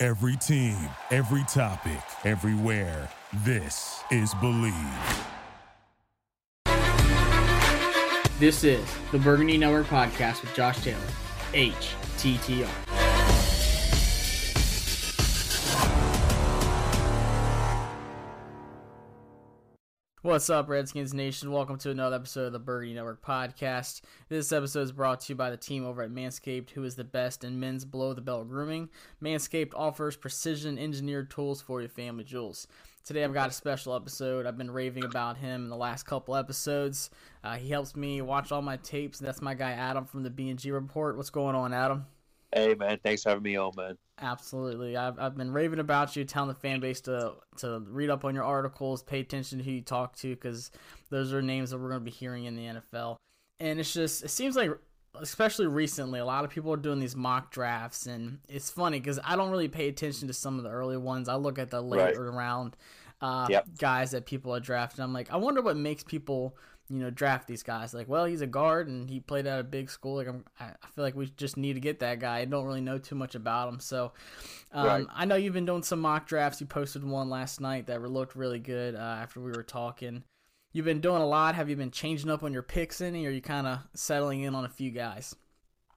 Every team, every topic, everywhere. This is Believe. This is the Burgundy Network podcast with Josh Taylor, HTTR. What's up, Redskins Nation? Welcome to another episode of the Burgundy Network podcast. This episode is brought to you by the team over at Manscaped, who is the best in men's below the belt grooming. Manscaped offers precision engineered tools for your family jewels. Today I've got a special episode. I've been raving about him in the last couple episodes. Uh, he helps me watch all my tapes. That's my guy Adam from the B&G Report. What's going on, Adam? Hey man, thanks for having me on, man. Absolutely. I've, I've been raving about you, telling the fan base to to read up on your articles, pay attention to who you talk to, because those are names that we're going to be hearing in the NFL. And it's just, it seems like, especially recently, a lot of people are doing these mock drafts, and it's funny because I don't really pay attention to some of the early ones. I look at the later right. round uh, yep. guys that people are drafting. I'm like, I wonder what makes people you know, draft these guys. Like, well, he's a guard and he played at a big school. Like, I'm, I feel like we just need to get that guy. I don't really know too much about him. So, um, right. I know you've been doing some mock drafts. You posted one last night that looked really good uh, after we were talking. You've been doing a lot. Have you been changing up on your picks any, or are you kind of settling in on a few guys?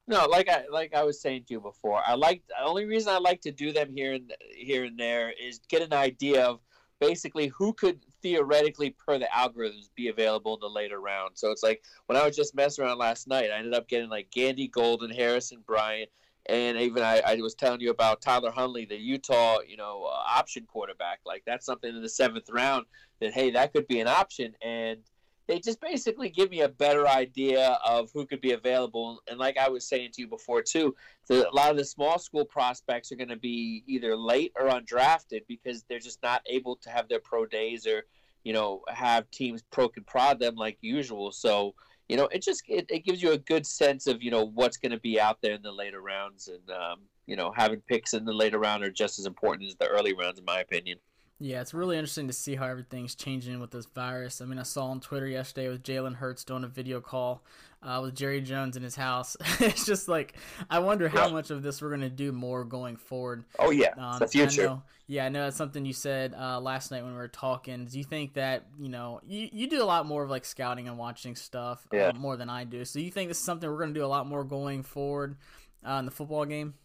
No, like I like I was saying to you before, I like the only reason I like to do them here and here and there is get an idea of basically who could theoretically, per the algorithms, be available in the later round. So it's like when I was just messing around last night, I ended up getting like Gandy Golden, Harrison Bryant, and even I, I was telling you about Tyler Huntley, the Utah, you know, uh, option quarterback. Like that's something in the seventh round that hey, that could be an option, and they just basically give me a better idea of who could be available. And like I was saying to you before too, the, a lot of the small school prospects are going to be either late or undrafted because they're just not able to have their pro days or you know have teams pro and prod them like usual. So you know it just it, it gives you a good sense of you know what's going to be out there in the later rounds and um, you know having picks in the later round are just as important as the early rounds in my opinion. Yeah, it's really interesting to see how everything's changing with this virus. I mean, I saw on Twitter yesterday with Jalen Hurts doing a video call uh, with Jerry Jones in his house. it's just like I wonder how yeah. much of this we're gonna do more going forward. Oh yeah, um, the future. I know, yeah, I know that's something you said uh, last night when we were talking. Do you think that you know you, you do a lot more of like scouting and watching stuff uh, yeah. uh, more than I do? So you think this is something we're gonna do a lot more going forward uh, in the football game?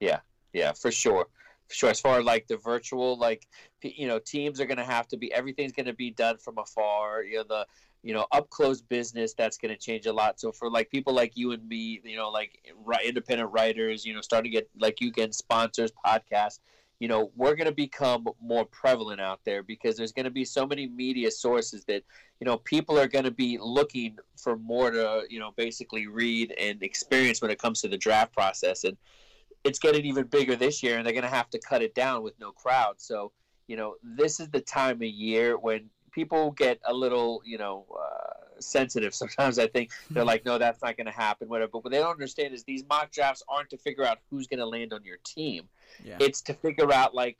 Yeah, yeah, for sure sure as far as like the virtual like you know teams are going to have to be everything's going to be done from afar you know the you know up close business that's going to change a lot. So for like people like you and me you know like independent writers you know starting to get like you getting sponsors podcasts you know we're going to become more prevalent out there because there's going to be so many media sources that you know people are going to be looking for more to you know basically read and experience when it comes to the draft process. And it's getting even bigger this year, and they're going to have to cut it down with no crowd. So, you know, this is the time of year when people get a little, you know, uh, sensitive. Sometimes I think they're like, no, that's not going to happen, whatever. But what they don't understand is these mock drafts aren't to figure out who's going to land on your team. Yeah. It's to figure out like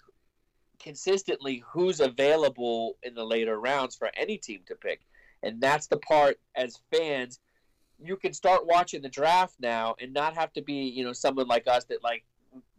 consistently who's available in the later rounds for any team to pick. And that's the part as fans you can start watching the draft now and not have to be you know someone like us that like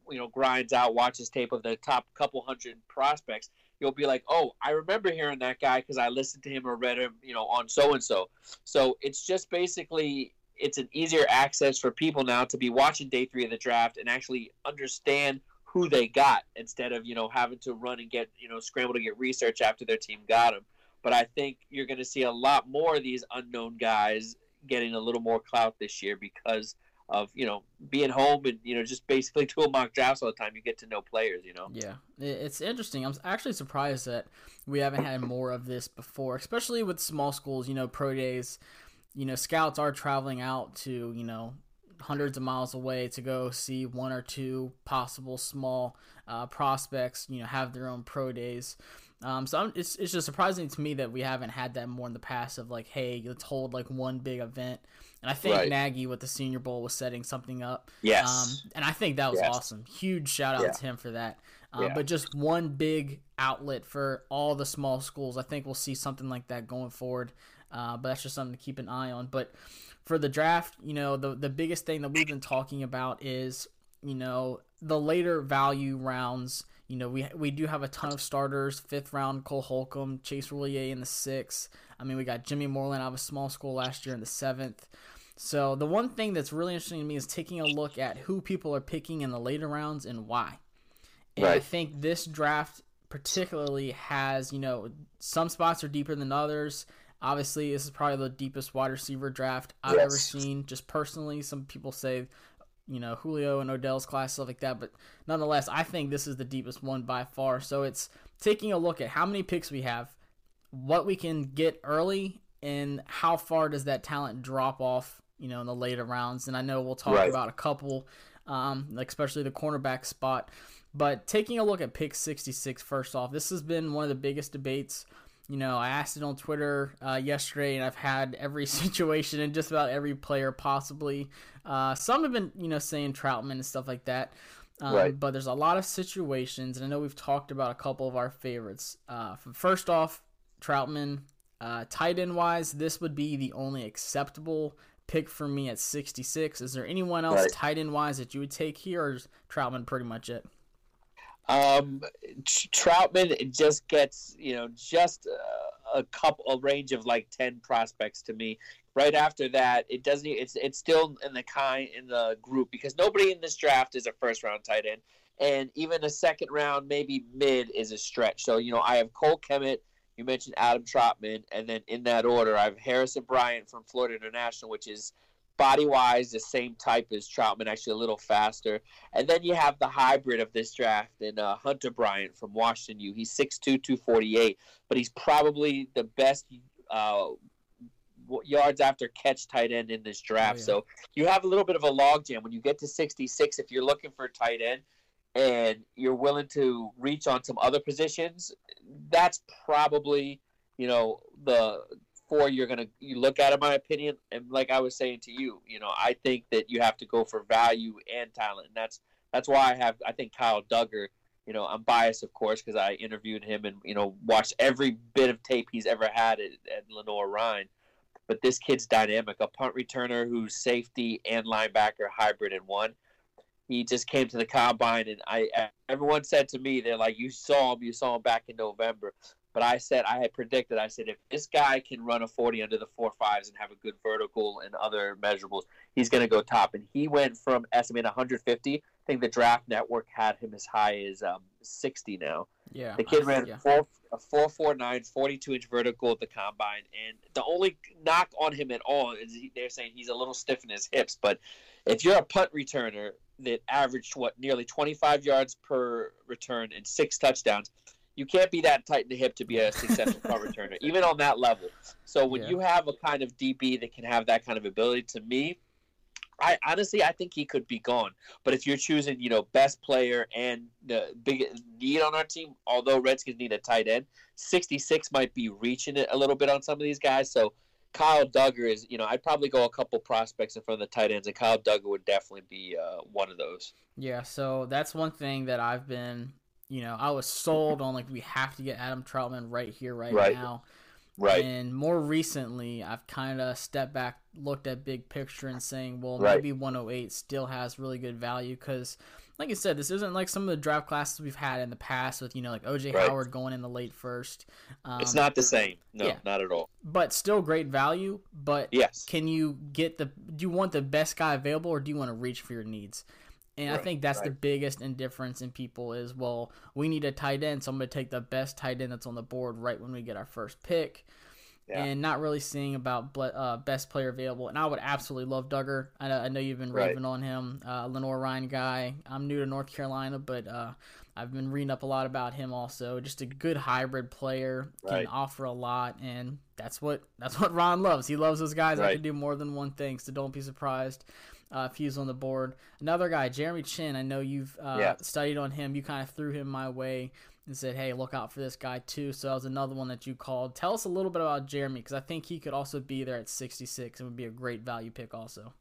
you know grinds out watches tape of the top couple hundred prospects. You'll be like oh i remember hearing that guy because i listened to him or read him you know on so and so so it's just basically it's an easier access for people now to be watching day three of the draft and actually understand who they got instead of you know having to run and get you know scramble to get research after their team got them but i think you're going to see a lot more of these unknown guys getting a little more clout this year because of you know being home and you know just basically doing mock drafts all the time. You get to know players, you know. Yeah, it's interesting. I'm actually surprised that we haven't had more of this before, especially with small schools. You know, pro days. You know, scouts are traveling out to you know hundreds of miles away to go see one or two possible small uh, prospects, you know, have their own pro days. Um, so I'm, it's it's just surprising to me that we haven't had that more in the past of like, hey, let's hold like one big event. And I think Right. Nagy with the Senior Bowl was setting something up. Yes. Um, and I think that was Yes. awesome. Huge shout out Yeah. to him for that. Uh, Yeah. But just one big outlet for all the small schools. I think we'll see something like that going forward. Uh, but that's just something to keep an eye on. But for the draft, you know, the the biggest thing that we've been talking about is, you know, the later value rounds. You know, we we do have a ton of starters. Fifth round, Cole Holcomb, Chase Roullier in the sixth. I mean, we got Jimmy Moreland out of a small school last year in the seventh. So the one thing that's really interesting to me is taking a look at who people are picking in the later rounds and why. And I think this draft particularly has, you know, some spots are deeper than others. Obviously, this is probably the deepest wide receiver draft I've ever seen. Just personally, some people say, you know, Julio and Odell's class, stuff like that. But nonetheless, I think this is the deepest one by far. So it's taking a look at how many picks we have, what we can get early, and how far does that talent drop off, you know, in the later rounds. And I know we'll talk Right. about a couple, um, especially the cornerback spot. But taking a look at pick 66 first off, this has been one of the biggest debates. You know, I asked it on Twitter uh, yesterday, and I've had every situation and just about every player possibly. Uh, some have been, you know, saying Trautman and stuff like that. Um, Right. But there's a lot of situations, and I know we've talked about a couple of our favorites. Uh, first off, Trautman, uh, tight end wise, this would be the only acceptable pick for me at 66. Is there anyone else Right. tight end wise that you would take here, or is Trautman pretty much it? Um, Trautman just gets you know just uh, a couple a range of like ten prospects to me. Right after that, it doesn't. It's it's still in the kind in the group because nobody in this draft is a first round tight end, and even a second round, maybe mid, is a stretch. So you know, I have Cole Kmet. You mentioned Adam Trautman, and then in that order, I have Harrison Bryant from Florida International, which is body wise the same type as Trautman, actually a little faster. And then you have the hybrid of this draft in uh, Hunter Bryant from Washington U. He's 6'2", 248, but he's probably the best uh, yards after catch tight end in this draft. yeah. So you have a little bit of a logjam when you get to 66. If you're looking for a tight end and you're willing to reach on some other positions, that's probably you know the four you're gonna you look at in my opinion. And like I was saying to you, you know, I think that you have to go for value and talent, and that's that's why I have I think Kyle Dugger. You know, I'm biased, of course, because I interviewed him and you know watched every bit of tape he's ever had at, at Lenoir-Rhyne. But this kid's dynamic, a punt returner who's safety and linebacker hybrid in one. He just came to the combine, and I everyone said to me, they're like, "You saw him, you saw him back in November." But I said, I had predicted, I said, if this guy can run a 40 under the four fives and have a good vertical and other measurables, he's going to go top. And he went from estimated 150. I think the Draft Network had him as high as um, 60 now. Yeah. The kid ran yeah. four, a 449, 42 inch vertical at the combine. And the only knock on him at all is he, they're saying he's a little stiff in his hips. But if you're a punt returner that averaged, what, nearly 25 yards per return and six touchdowns, you can't be that tight in the hip to be a successful punt returner, even on that level. So when Yeah. you have a kind of DB that can have that kind of ability, to me, I honestly I think he could be gone. But if you're choosing, you know, best player and the big need on our team, although Redskins need a tight end, 66 might be reaching it a little bit on some of these guys. So Kyle Dugger is, you know, I'd probably go a couple prospects in front of the tight ends, and Kyle Dugger would definitely be uh, one of those. Yeah, so that's one thing that I've been, you know, I was sold on like we have to get Adam Trautman right here, right, Right. now. Right. And more recently, I've kind of stepped back, looked at big picture, and saying, well, Right. maybe 108 still has really good value because, like I said, this isn't like some of the draft classes we've had in the past with you know like OJ Right. Howard going in the late first. Um, it's not the same. No, yeah. not at all. but still great value. But Yes. can you get the do you want the best guy available or do you want to reach for your needs and i think that's the biggest indifference in people is well we need a tight end so i'm going to take the best tight end that's on the board right when we get our first pick Yeah. and not really seeing about uh, best player available and i would absolutely love dugger i, know- I know you've been Right. raving on him uh, lenoir-rhyne guy i'm new to north carolina but uh, i've been reading up a lot about him also just a good hybrid player can Right. offer a lot and that's what that's what ron loves he loves those guys that Right. can do more than one thing so don't be surprised uh, if he's on the board. Another guy, Jeremy Chinn. I know you've uh, Yeah. studied on him. You kind of threw him my way and said, "Hey, look out for this guy too." So that was another one that you called. Tell us a little bit about Jeremy because I think he could also be there at 66 and would be a great value pick also.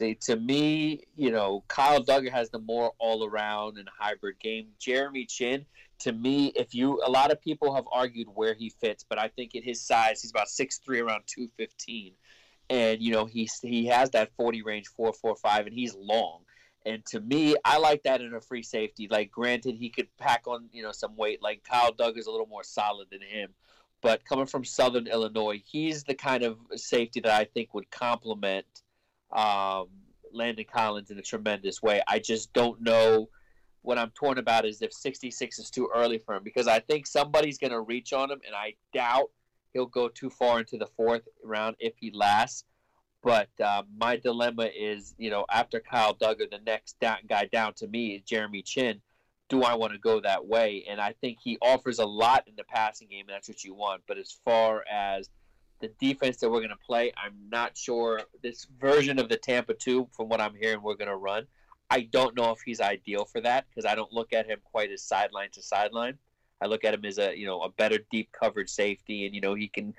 See, to me, you know, Kyle Dugger has the more all around and hybrid game. Jeremy Chinn, to me, if you a lot of people have argued where he fits, but I think at his size, he's about 6'3", around two fifteen. And, you know, he's he has that forty range, four four five, and he's long. And to me, I like that in a free safety. Like granted he could pack on, you know, some weight. Like Kyle Dugger's a little more solid than him. But coming from Southern Illinois, he's the kind of safety that I think would complement um, Landon Collins in a tremendous way. I just don't know. What I'm torn about is if 66 is too early for him because I think somebody's going to reach on him, and I doubt he'll go too far into the fourth round if he lasts. But uh, my dilemma is, you know, after Kyle Dugger, the next down, guy down to me is Jeremy Chinn. Do I want to go that way? And I think he offers a lot in the passing game, and that's what you want. But as far as the defense that we're going to play, I'm not sure. This version of the Tampa 2, from what I'm hearing, we're going to run. I don't know if he's ideal for that because I don't look at him quite as sideline to sideline. I look at him as a you know a better deep coverage safety, and you know he can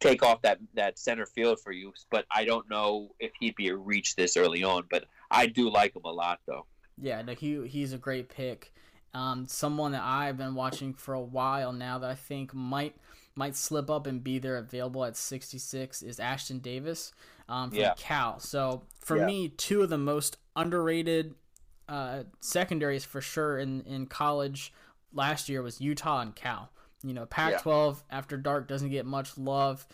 take off that that center field for you. But I don't know if he'd be a reach this early on. But I do like him a lot though. Yeah, no, he he's a great pick. Um, someone that I've been watching for a while now that I think might might slip up and be there available at 66 is Ashtyn Davis um, from Yeah. Cal. So for Yeah. me, two of the most underrated uh, secondaries for sure in in college last year was Utah and Cal. You know, Pac-12 after dark doesn't get much love,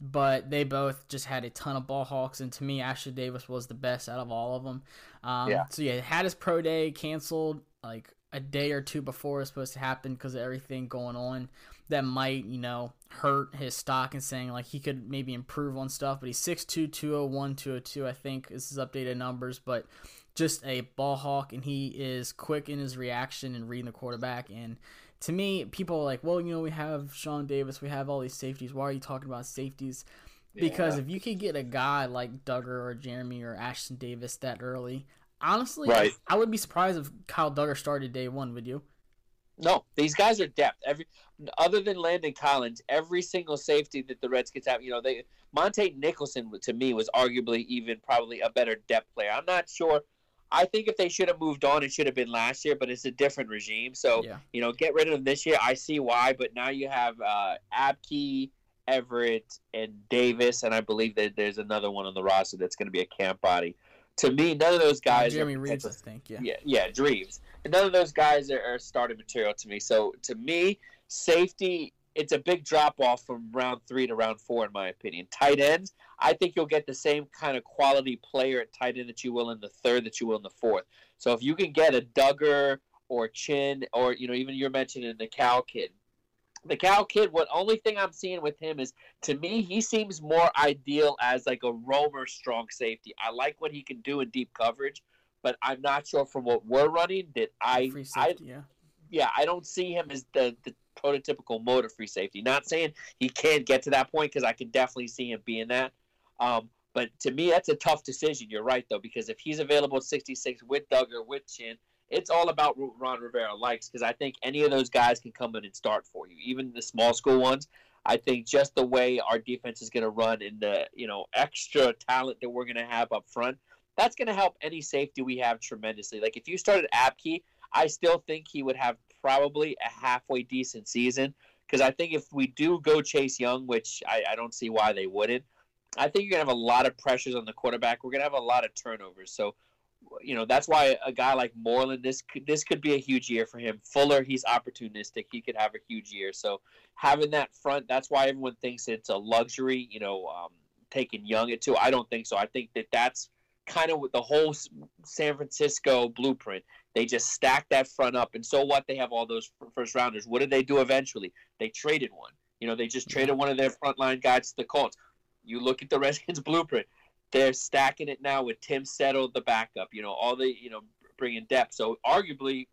but they both just had a ton of ball hawks, and to me, Ashtyn Davis was the best out of all of them. Um, Yeah. So yeah, had his pro day canceled like a day or two before it was supposed to happen because of everything going on. That might, you know, hurt his stock and saying like he could maybe improve on stuff. But he's 6'2", 201, 202, I think is his updated numbers. But just a ball hawk, and he is quick in his reaction and reading the quarterback. And to me, people are like, well, you know, we have Sean Davis, we have all these safeties. Why are you talking about safeties? Because Yeah. if you could get a guy like Dugger or Jeremy or Ashtyn Davis that early, honestly, Right. I would be surprised if Kyle Dugger started day one. Would you? No, these guys are depth. Every other than Landon Collins, every single safety that the Redskins have, you know, they Montae Nicholson to me was arguably even probably a better depth player. I'm not sure. I think if they should have moved on, it should have been last year, but it's a different regime. So Yeah. you know, get rid of them this year. I see why, but now you have uh, Apke, Everett, and Davis, and I believe that there's another one on the roster that's going to be a camp body. To me, none of those guys. Jeremy are Reaves, I think. Yeah. yeah, yeah. And none of those guys are, are starting material to me. So to me, safety, it's a big drop off from round three to round four, in my opinion. Tight ends, I think you'll get the same kind of quality player at tight end that you will in the third, that you will in the fourth. So if you can get a Dugger or Chinn, or you know, even you're mentioning the Cal kid. The Cal kid, what only thing I'm seeing with him is to me, he seems more ideal as like a roamer strong safety. I like what he can do in deep coverage but I'm not sure from what we're running that I, Free I yeah. yeah, I don't see him as the, the prototypical motor free safety. Not saying he can't get to that point because I can definitely see him being that. Um, but to me, that's a tough decision. You're right though, because if he's available at 66 with Dugger with Chinn, it's all about what Ron Rivera likes. Because I think any of those guys can come in and start for you, even the small school ones. I think just the way our defense is going to run and the you know extra talent that we're going to have up front, that's going to help any safety we have tremendously. Like if you started Apke, I still think he would have probably a halfway decent season because I think if we do go Chase Young, which I, I don't see why they wouldn't, I think you're going to have a lot of pressures on the quarterback. We're going to have a lot of turnovers. So, you know, that's why a guy like Moreland, this could, this could be a huge year for him. Fuller, he's opportunistic. He could have a huge year. So having that front, that's why everyone thinks it's a luxury, you know, um, taking Young at two. I don't think so. I think that that's kind of the whole San Francisco blueprint. They just stack that front up, and so what? They have all those first rounders. What did they do eventually? They traded one. You know, they just traded one of their frontline guys to the Colts. You look at the Redskins blueprint; they're stacking it now with Tim Settle, the backup. You know, all the you know bringing depth. So arguably,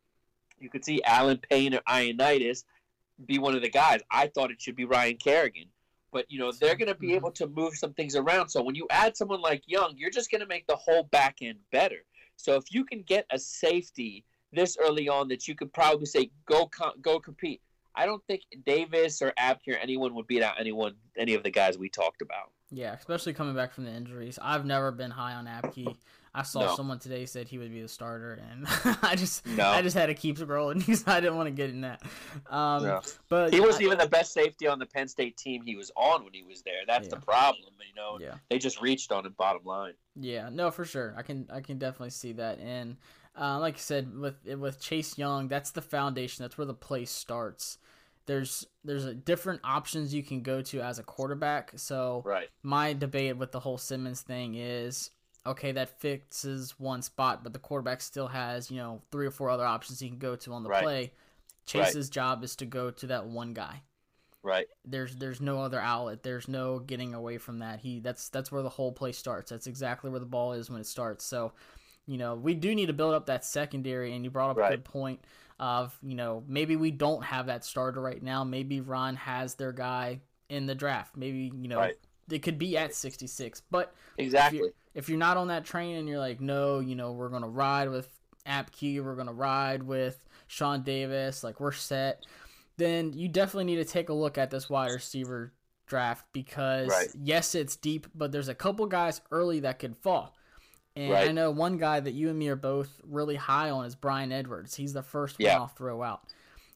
you could see Allen Payne or Ioannidis be one of the guys. I thought it should be Ryan Kerrigan, but you know they're going to be mm-hmm. able to move some things around. So when you add someone like Young, you're just going to make the whole back end better. So if you can get a safety this early on that you could probably say go go compete. I don't think Davis or Apke or anyone would beat out anyone any of the guys we talked about. Yeah, especially coming back from the injuries. I've never been high on Apke. I saw no. someone today said he would be the starter, and I just no. I just had to keep scrolling because I didn't want to get in that. Um, no. But he wasn't I, even the best safety on the Penn State team he was on when he was there. That's yeah. the problem, you know. Yeah. They just reached on him. Bottom line. Yeah, no, for sure. I can I can definitely see that, and uh, like I said, with with Chase Young, that's the foundation. That's where the play starts there's there's a different options you can go to as a quarterback. So right. my debate with the whole Simmons thing is okay, that fixes one spot, but the quarterback still has, you know, three or four other options he can go to on the right. play. Chase's right. job is to go to that one guy. Right. There's there's no other outlet. There's no getting away from that. He that's that's where the whole play starts. That's exactly where the ball is when it starts. So, you know, we do need to build up that secondary and you brought up right. a good point of, you know, maybe we don't have that starter right now. Maybe Ron has their guy in the draft. Maybe, you know, it could be at 66. But exactly. If you're, not on that train and you're like, no, you know, we're going to ride with Apke, we're going to ride with Sean Davis, like we're set, then you definitely need to take a look at this wide receiver draft because right. yes, it's deep, but there's a couple guys early that could fall. And right. I know one guy that you and me are both really high on is Bryan Edwards. He's the first yeah. one I'll throw out.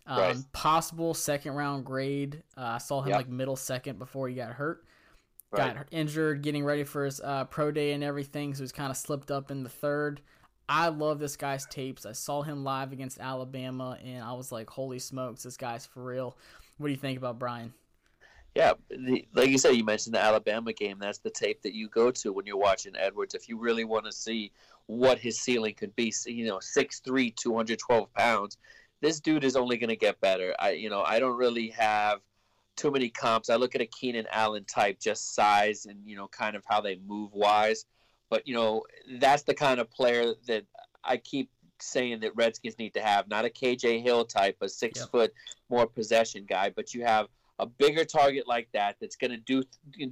Um, right. Possible second round grade. Uh, I saw him yep. like middle second before he got hurt. Right. Got injured, getting ready for his uh, pro day and everything, so he's kind of slipped up in the third. I love this guy's tapes. I saw him live against Alabama, and I was like, "Holy smokes, this guy's for real." What do you think about Bryan? Yeah, the, like you said, you mentioned the Alabama game. That's the tape that you go to when you're watching Edwards. If you really want to see what his ceiling could be, you know, 6'3", 212 pounds, this dude is only going to get better. I, you know, I don't really have too many comps. I look at a Keenan Allen type, just size and you know, kind of how they move wise. But you know, that's the kind of player that I keep saying that Redskins need to have. Not a KJ Hill type, a six yep. foot more possession guy, but you have a bigger target like that that's going to do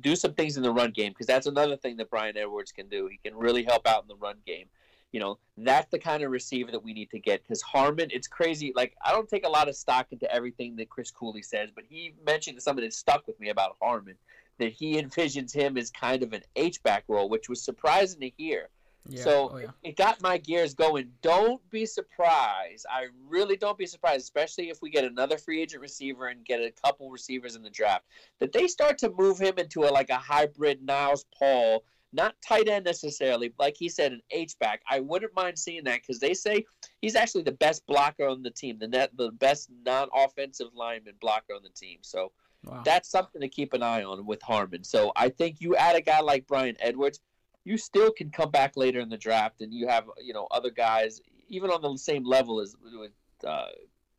do some things in the run game because that's another thing that Bryan Edwards can do. He can really help out in the run game. You know, that's the kind of receiver that we need to get because Harmon, it's crazy. Like, I don't take a lot of stock into everything that Chris Cooley says, but he mentioned something that stuck with me about Harmon that he envisions him as kind of an H back role, which was surprising to hear. Yeah. So oh, yeah. it got my gears going. Don't be surprised. I really don't be surprised, especially if we get another free agent receiver and get a couple receivers in the draft, that they start to move him into a, like a hybrid Niles Paul, not tight end necessarily, like he said, an H back. I wouldn't mind seeing that because they say he's actually the best blocker on the team, the net, the best non-offensive lineman blocker on the team. So. Wow. That's something to keep an eye on with Harmon. So I think you add a guy like Bryan Edwards, you still can come back later in the draft, and you have you know other guys even on the same level as with uh,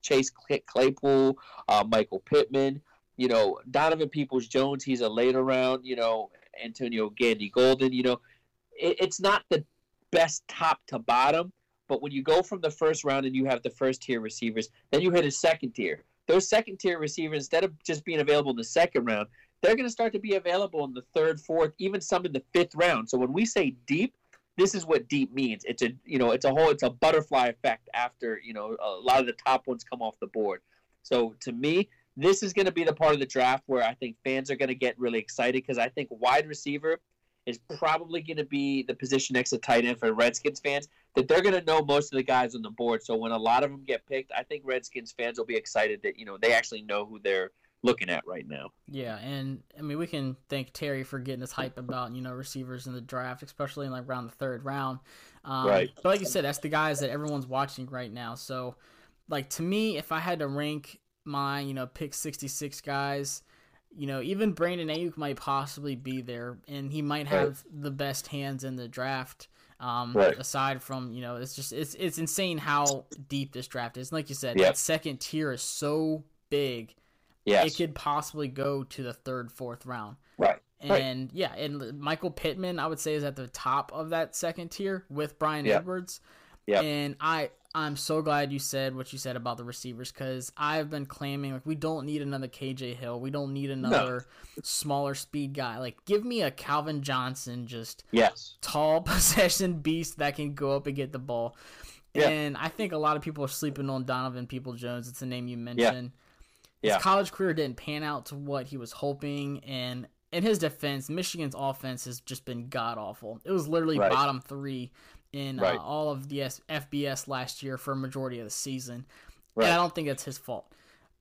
Chase Claypool, uh, Michael Pittman. You know Donovan Peoples Jones. He's a later round. You know Antonio Gandy Golden. You know it, it's not the best top to bottom, but when you go from the first round and you have the first tier receivers, then you hit a second tier. Those second tier receivers, instead of just being available in the second round, they're going to start to be available in the third, fourth, even some in the fifth round. So when we say deep, this is what deep means. It's a you know it's a whole it's a butterfly effect after you know a lot of the top ones come off the board. So to me, this is going to be the part of the draft where I think fans are going to get really excited because I think wide receiver is probably going to be the position next to tight end for Redskins fans that they're going to know most of the guys on the board. So when a lot of them get picked, I think Redskins fans will be excited that you know they actually know who they're looking at right now. Yeah, and I mean we can thank Terry for getting us hype about you know receivers in the draft, especially in like around the third round. Um, right. But like you said, that's the guys that everyone's watching right now. So, like to me, if I had to rank my you know pick sixty six guys, you know even Brandon Aiyuk might possibly be there, and he might have right. the best hands in the draft. Um, right. Aside from you know, it's just it's it's insane how deep this draft is. And like you said, yep. that second tier is so big yes. it could possibly go to the third, fourth round. Right. And right. yeah, and Michael Pittman, I would say, is at the top of that second tier with Bryan Edwards. Yeah. And I I'm so glad you said what you said about the receivers because I've been claiming like we don't need another KJ Hill, we don't need another no. smaller speed guy. Like, give me a Calvin Johnson, just yes, tall possession beast that can go up and get the ball. Yeah. And I think a lot of people are sleeping on Donovan People Jones. It's a name you mentioned. Yeah. His college career didn't pan out to what he was hoping, and in his defense, Michigan's offense has just been god awful. It was literally right. bottom three in uh, right. uh, all of the FBS last year for a majority of the season. Right. And I don't think that's his fault.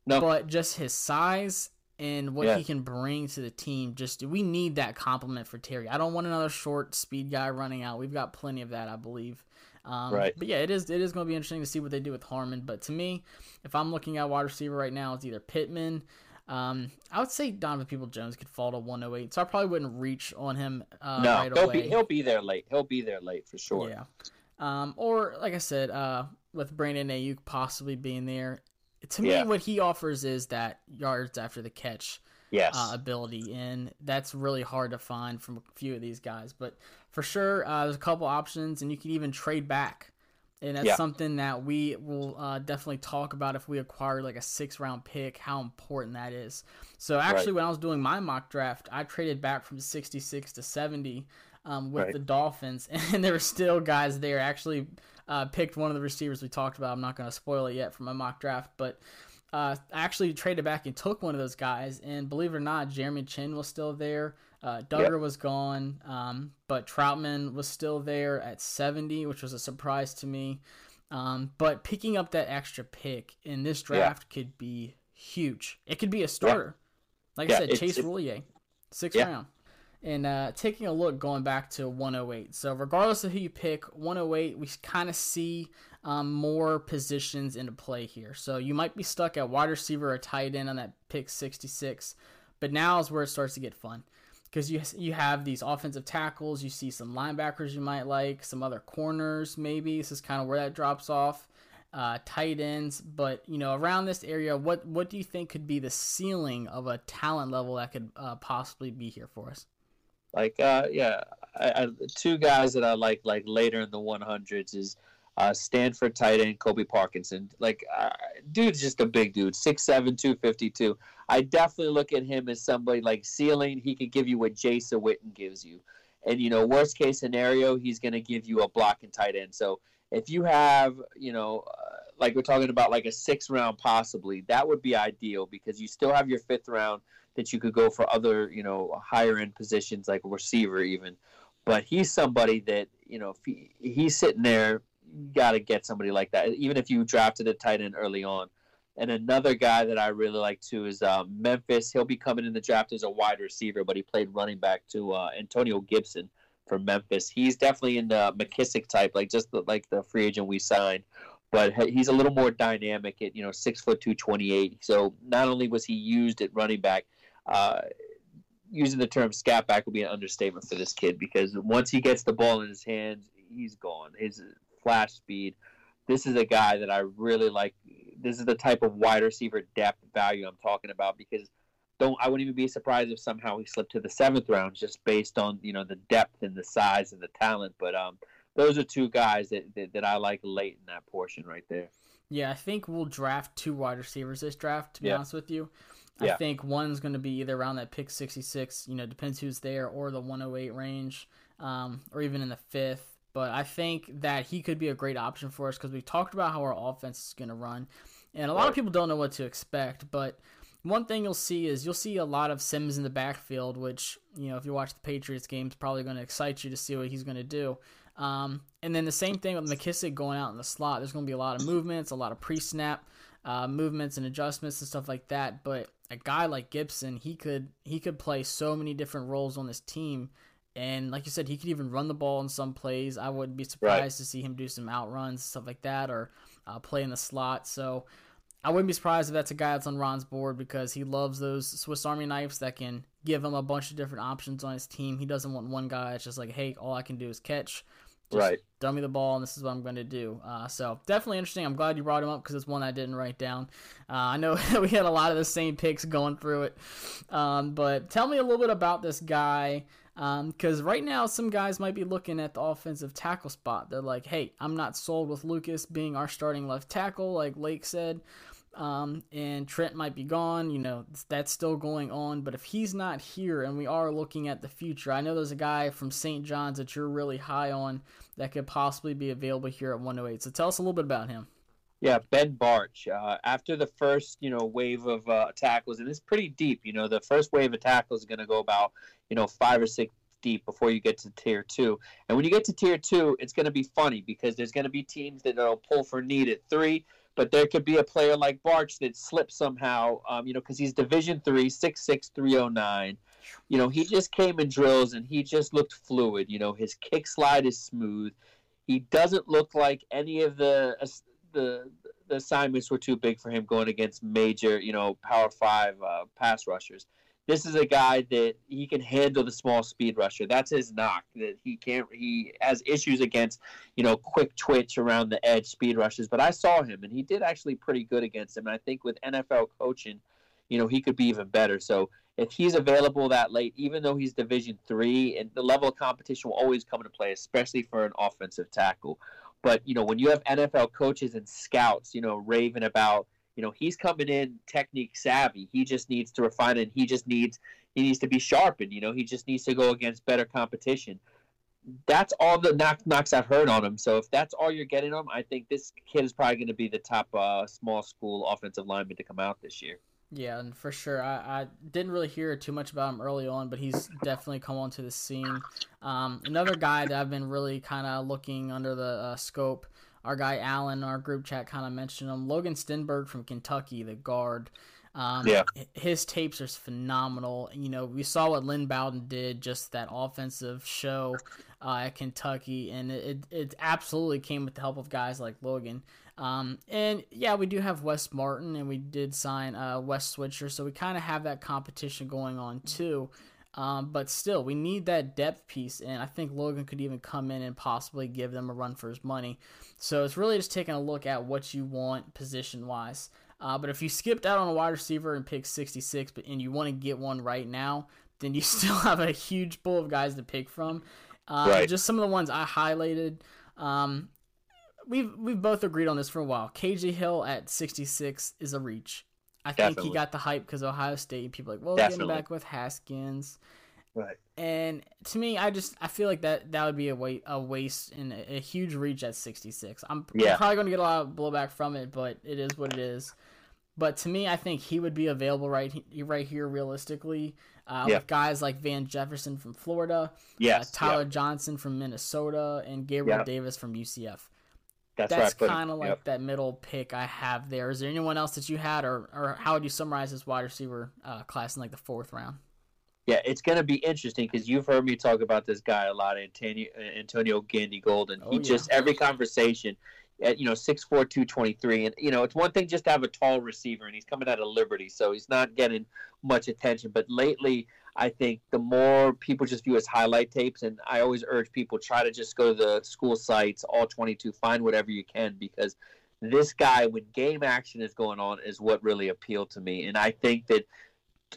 No. But just his size and what yeah. he can bring to the team, just we need that compliment for Terry. I don't want another short speed guy running out. We've got plenty of that, I believe. Um, right. But yeah, it is it is going to be interesting to see what they do with Harmon. But to me, if I'm looking at wide receiver right now, it's either Pittman. Um, I would say Donovan Peoples Jones could fall to 108, so I probably wouldn't reach on him. Uh, no, right he'll away. be he'll be there late. He'll be there late for sure. Yeah. Um, or like I said, uh, with Brandon Aiyuk possibly being there, to me, yeah. what he offers is that yards after the catch yes. uh, ability, and that's really hard to find from a few of these guys. But for sure, uh, there's a couple options, and you can even trade back and that's yeah. something that we will uh, definitely talk about if we acquire like a six round pick how important that is so actually right. when i was doing my mock draft i traded back from 66 to 70 um, with right. the dolphins and there were still guys there actually uh, picked one of the receivers we talked about i'm not going to spoil it yet for my mock draft but uh, I actually traded back and took one of those guys and believe it or not jeremy chinn was still there uh, Dugger yep. was gone, um, but Trautman was still there at 70, which was a surprise to me. Um, but picking up that extra pick in this draft yeah. could be huge. It could be a starter. Yeah. Like yeah, I said, Chase Roullier, sixth round. And uh, taking a look going back to 108. So, regardless of who you pick, 108, we kind of see um, more positions into play here. So, you might be stuck at wide receiver or tight end on that pick 66, but now is where it starts to get fun because you you have these offensive tackles, you see some linebackers you might like, some other corners maybe. This is kind of where that drops off. Uh, tight ends, but you know around this area, what what do you think could be the ceiling of a talent level that could uh, possibly be here for us? Like, uh, yeah, I, I, two guys that I like like later in the 100s is uh, Stanford tight end Colby Parkinson. Like, uh, dude's just a big dude, 6'7", 252. I definitely look at him as somebody like ceiling. He could give you what Jason Witten gives you, and you know, worst case scenario, he's going to give you a block and tight end. So if you have, you know, uh, like we're talking about, like a sixth round possibly, that would be ideal because you still have your fifth round that you could go for other, you know, higher end positions like a receiver even. But he's somebody that you know, if he, he's sitting there, you got to get somebody like that. Even if you drafted a tight end early on, and another guy that I really like too is um, Memphis. He'll be coming in the draft as a wide receiver, but he played running back to uh, Antonio Gibson from Memphis. He's definitely in the McKissic type, like just the, like the free agent we signed. But he's a little more dynamic at you know six foot two, twenty eight. So not only was he used at running back, uh, using the term scat back would be an understatement for this kid because once he gets the ball in his hands, he's gone. His flash speed. This is a guy that I really like this is the type of wide receiver depth value I'm talking about because don't I wouldn't even be surprised if somehow he slipped to the seventh round just based on you know the depth and the size and the talent. But um, those are two guys that, that, that I like late in that portion right there. Yeah, I think we'll draft two wide receivers this draft. To be yeah. honest with you, I yeah. think one's going to be either around that pick 66, you know, depends who's there, or the 108 range, um, or even in the fifth. But I think that he could be a great option for us because we talked about how our offense is going to run. And a lot of people don't know what to expect. But one thing you'll see is you'll see a lot of Sims in the backfield, which, you know, if you watch the Patriots game, is probably going to excite you to see what he's going to do. Um, and then the same thing with McKissic going out in the slot. There's going to be a lot of movements, a lot of pre snap. Uh, movements and adjustments and stuff like that. But a guy like Gibson, he could he could play so many different roles on this team and like you said, he could even run the ball in some plays. I wouldn't be surprised right. to see him do some outruns, stuff like that, or uh, play in the slot. So I wouldn't be surprised if that's a guy that's on Ron's board because he loves those Swiss Army knives that can give him a bunch of different options on his team. He doesn't want one guy that's just like, hey, all I can do is catch. Just right. Me the ball, and this is what I'm going to do. Uh, so definitely interesting. I'm glad you brought him up because it's one I didn't write down. Uh, I know we had a lot of the same picks going through it. Um, but tell me a little bit about this guy. Because um, right now, some guys might be looking at the offensive tackle spot. They're like, hey, I'm not sold with Lucas being our starting left tackle, like Lake said. Um, and Trent might be gone. You know, that's still going on. But if he's not here and we are looking at the future, I know there's a guy from St. John's that you're really high on that could possibly be available here at 108. So tell us a little bit about him. Yeah, Ben Bartch. Uh, after the first, you know, wave of uh, tackles, and it's pretty deep. You know, the first wave of tackles is going to go about, you know, five or six deep before you get to tier two. And when you get to tier two, it's going to be funny because there's going to be teams that will pull for need at three, but there could be a player like Barch that slips somehow. Um, you know, because he's Division three, six six three oh nine. You know, he just came in drills and he just looked fluid. You know, his kick slide is smooth. He doesn't look like any of the the the assignments were too big for him going against major, you know, Power Five uh, pass rushers. This is a guy that he can handle the small speed rusher. That's his knock. That he can't. He has issues against, you know, quick twitch around the edge speed rushes. But I saw him, and he did actually pretty good against him. And I think with NFL coaching, you know, he could be even better. So if he's available that late, even though he's Division three, and the level of competition will always come into play, especially for an offensive tackle. But you know, when you have NFL coaches and scouts, you know, raving about, you know, he's coming in technique savvy. He just needs to refine it. he just needs he needs to be sharpened. You know, he just needs to go against better competition. That's all the knock, knocks I've heard on him. So if that's all you're getting on him, I think this kid is probably going to be the top uh, small school offensive lineman to come out this year. Yeah, and for sure, I, I didn't really hear too much about him early on, but he's definitely come onto the scene. Um, another guy that I've been really kind of looking under the uh, scope, our guy Allen, our group chat kind of mentioned him, Logan Stenberg from Kentucky, the guard. Um, yeah. His tapes are phenomenal. You know, we saw what Lynn Bowden did, just that offensive show uh, at Kentucky, and it, it absolutely came with the help of guys like Logan. Um, and yeah, we do have Wes Martin, and we did sign uh, Wes Schweitzer, so we kind of have that competition going on too. Um, but still, we need that depth piece, and I think Logan could even come in and possibly give them a run for his money. So it's really just taking a look at what you want position wise. Uh, but if you skipped out on a wide receiver and picked 66, but and you want to get one right now, then you still have a huge pool of guys to pick from. Uh, right. Just some of the ones I highlighted. Um, we've we've both agreed on this for a while. KJ Hill at 66 is a reach. I Definitely. think he got the hype because Ohio State. People like, well, Definitely. getting back with Haskins. Right. And to me, I just I feel like that that would be a wait a waste and a, a huge reach at 66. I'm, yeah. I'm probably going to get a lot of blowback from it, but it is what it is. But to me, I think he would be available right right here realistically uh, yeah. with guys like Van Jefferson from Florida, yes, uh, Tyler Johnson from Minnesota, and Gabriel Davis from UCF. That's, That's kind of like yep. that middle pick I have there. Is there anyone else that you had, or, or how would you summarize this wide receiver uh, class in like the fourth round? Yeah, it's going to be interesting because you've heard me talk about this guy a lot, Antonio, Antonio Gandy Golden. Oh, he yeah. just every conversation, at you know six four two twenty three, and you know it's one thing just to have a tall receiver, and he's coming out of Liberty, so he's not getting much attention. But lately, I think the more people just view as highlight tapes, and I always urge people try to just go to the school sites, all 22, find whatever you can, because this guy, when game action is going on, is what really appealed to me. And I think that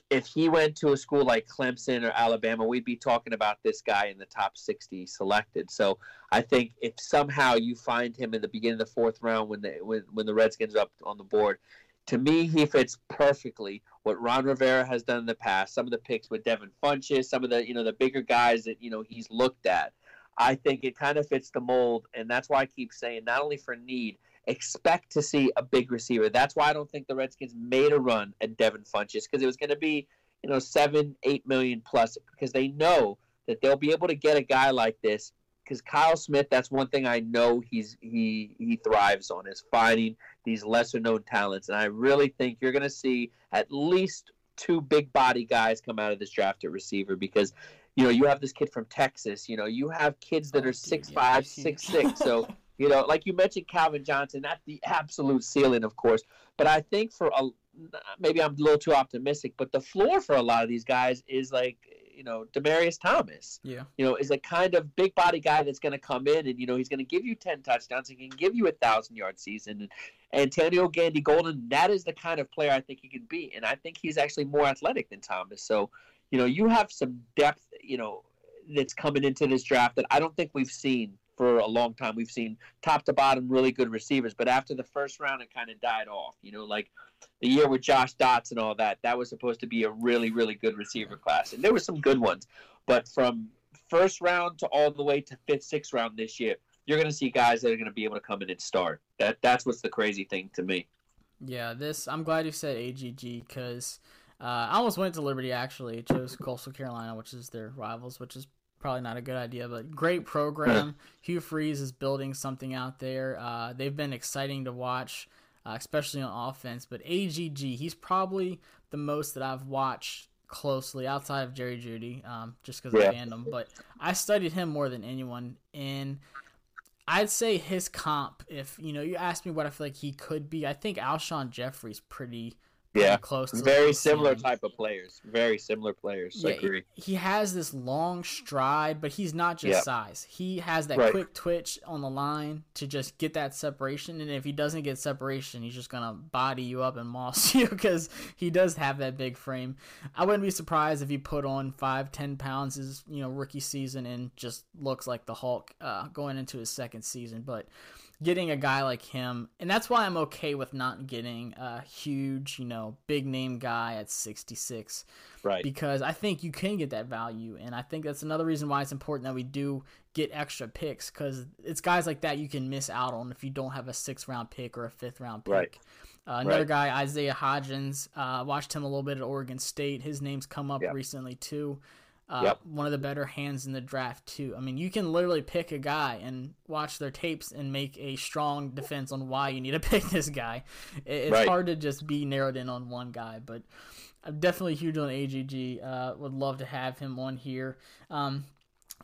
if he went to a school like Clemson or Alabama, we'd be talking about this guy in the top 60 selected. So I think if somehow you find him in the beginning of the fourth round when the when, when the Redskins are up on the board, to me, he fits perfectly what Ron Rivera has done in the past. Some of the picks with Devin Funchess, some of the you know the bigger guys that you know he's looked at. I think it kind of fits the mold, and that's why I keep saying not only for need, expect to see a big receiver. That's why I don't think the Redskins made a run at Devin Funchess because it was going to be you know seven, eight million plus because they know that they'll be able to get a guy like this because Kyle Smith, that's one thing I know he's he he thrives on is finding these lesser known talents, and I really think you're going to see at least two big body guys come out of this draft at receiver because you know you have this kid from Texas, you know you have kids that oh, are six five, six six, so. You know, like you mentioned, Calvin Johnson, that's the absolute ceiling, of course. But I think for a, maybe I'm a little too optimistic, but the floor for a lot of these guys is like you know, Demaryius Thomas. Yeah. You know, is a kind of big body guy that's going to come in and you know he's going to give you ten touchdowns. He can give you a thousand yard season. And Antonio Gandy Golden, that is the kind of player I think he can be, and I think he's actually more athletic than Thomas. So, you know, you have some depth. You know, that's coming into this draft that I don't think we've seen for a long time. We've seen top to bottom really good receivers, but after the first round, it kind of died off. You know, like the year with Josh Doctson and all that, that was supposed to be a really, really good receiver class, and there were some good ones. But from first round to all the way to fifth, sixth round this year, you're going to see guys that are going to be able to come in and start. That that's what's the crazy thing to me. Yeah, this I'm glad you said AGG because uh, I almost went to Liberty actually. Chose Coastal Carolina, which is their rivals, which is probably not a good idea, but great program. Hugh Freeze is building something out there. Uh, they've been exciting to watch, uh, especially on offense. But AGG, he's probably the most that I've watched closely outside of Jerry Jeudy, um, just because Yeah. of fandom. But I studied him more than anyone, and I'd say his comp. If you know, you asked me what I feel like he could be. I think Alshon Jeffery's pretty. Yeah, close. To Very similar ceiling. type of players. Very similar players. I Yeah, agree. he has this long stride, but he's not just Yeah. size. He has that Right. quick twitch on the line to just get that separation. And if he doesn't get separation, he's just gonna body you up and moss you because he does have that big frame. I wouldn't be surprised if he put on five, ten pounds his you know rookie season and just looks like the Hulk uh, going into his second season. But getting a guy like him, and that's why I'm okay with not getting a huge, you know, big name guy at 66 Right. because I think you can get that value, and I think that's another reason why it's important that we do get extra picks because it's guys like that you can miss out on if you don't have a sixth round pick or a fifth round pick. Right. Uh, another Right. guy, Isaiah Hodgins, uh, watched him a little bit at Oregon State. His name's come up Yep. recently too. Uh, Yep. One of the better hands in the draft too. I mean, you can literally pick a guy and watch their tapes and make a strong defense on why you need to pick this guy. It's Right. hard to just be narrowed in on one guy, but I'm definitely huge on AGG. Uh, would love to have him on here. Um,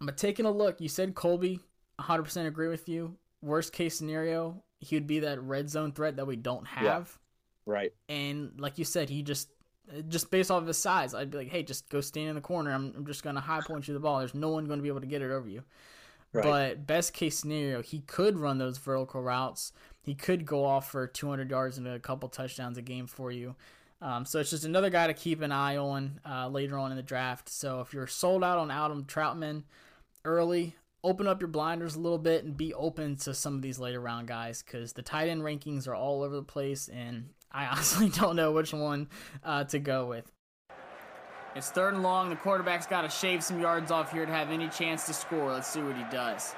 but taking a look, you said Colby. 100% agree with you. Worst case scenario, he would be that red zone threat that we don't have. Right. And like you said, he just just based off of his size, I'd be like, hey, just go stand in the corner. I'm, I'm just gonna high point you the ball. There's no one going to be able to get it over you. Right. But best case scenario, he could run those vertical routes. He could go off for 200 yards and a couple touchdowns a game for you. Um, so it's just another guy to keep an eye on uh, later on in the draft. So if you're sold out on Adam Trautman early, open up your blinders a little bit and be open to some of these later round guys because the tight end rankings are all over the place, and I honestly don't know which one uh, to go with. It's third and long. The quarterback's got to shave some yards off here to have any chance to score. Let's see what he does.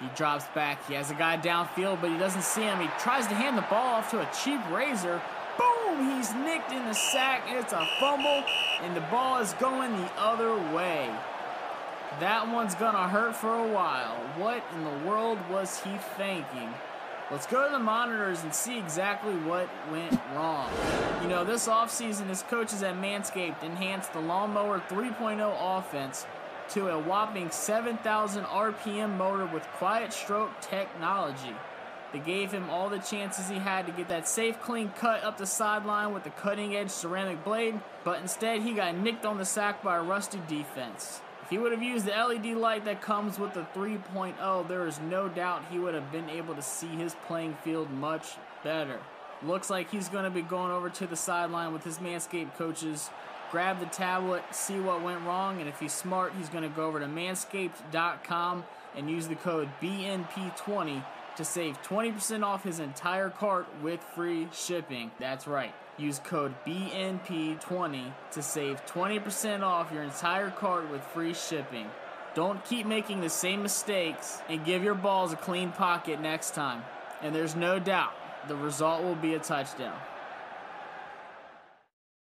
He drops back. He has a guy downfield, but he doesn't see him. He tries to hand the ball off to a cheap razor. Boom! He's nicked in the sack. It's a fumble, and the ball is going the other way. That one's gonna hurt for a while. What in the world was he thinking? Let's go to the monitors and see exactly what went wrong. You know, this offseason, his coaches at Manscaped enhanced the Lawnmower 3.0 offense to a whopping 7,000 RPM motor with quiet stroke technology. They gave him all the chances he had to get that safe, clean cut up the sideline with the cutting edge ceramic blade, but instead he got nicked on the sack by a rusty defense. If he would have used the LED light that comes with the 3.0, there is no doubt he would have been able to see his playing field much better. Looks like he's going to be going over to the sideline with his Manscaped coaches, grab the tablet, see what went wrong, and if he's smart, he's going to go over to manscaped.com and use the code BNP20 to save 20% off his entire cart with free shipping. That's right. Use code BNP20 to save 20% off your entire cart with free shipping. Don't keep making the same mistakes and give your balls a clean pocket next time. And there's no doubt the result will be a touchdown.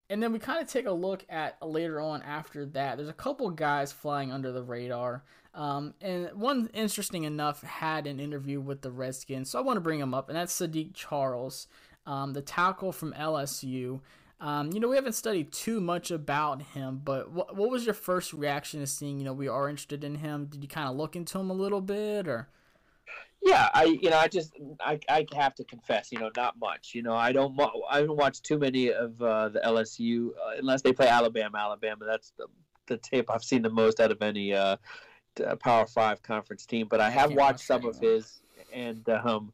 And then we kind of take a look at later on after that. There's a couple guys flying under the radar. Um, and one, interesting enough, had an interview with the Redskins. So I want to bring him up, and that's Saahdiq Charles, um, the tackle from LSU. Um, you know, we haven't studied too much about him, but what, what was your first reaction to seeing, you know, we are interested in him? Did you kind of look into him a little bit or? Yeah, I you know I just I, I have to confess you know not much you know I don't I don't watch too many of uh, the LSU uh, unless they play Alabama Alabama that's the the tape I've seen the most out of any uh, Power Five conference team. But I have watched some of his, and um,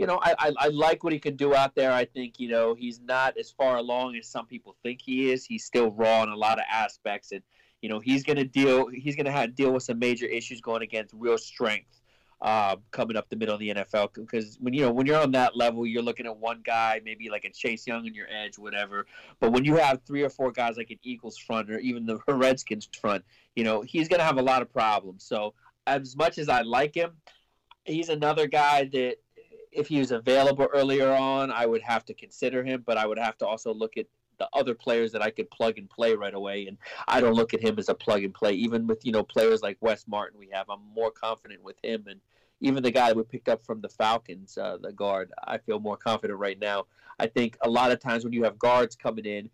you know, I, I, I like what he can do out there. I think you know he's not as far along as some people think he is. He's still raw in a lot of aspects, and you know he's going to deal he's going to have deal with some major issues going against real strength uh, coming up the middle of the NFL. Because when you know when you're on that level, you're looking at one guy, maybe like a Chase Young in your edge, whatever. But when you have three or four guys like an Eagles front or even the Redskins front, you know he's going to have a lot of problems. So as much as I like him, he's another guy that if he was available earlier on, I would have to consider him. But I would have to also look at the other players that I could plug and play right away. And I don't look at him as a plug and play. Even with you know players like Wes Martin, we have I'm more confident with him. And even the guy we picked up from the Falcons, uh, the guard, I feel more confident right now. I think a lot of times when you have guards coming in,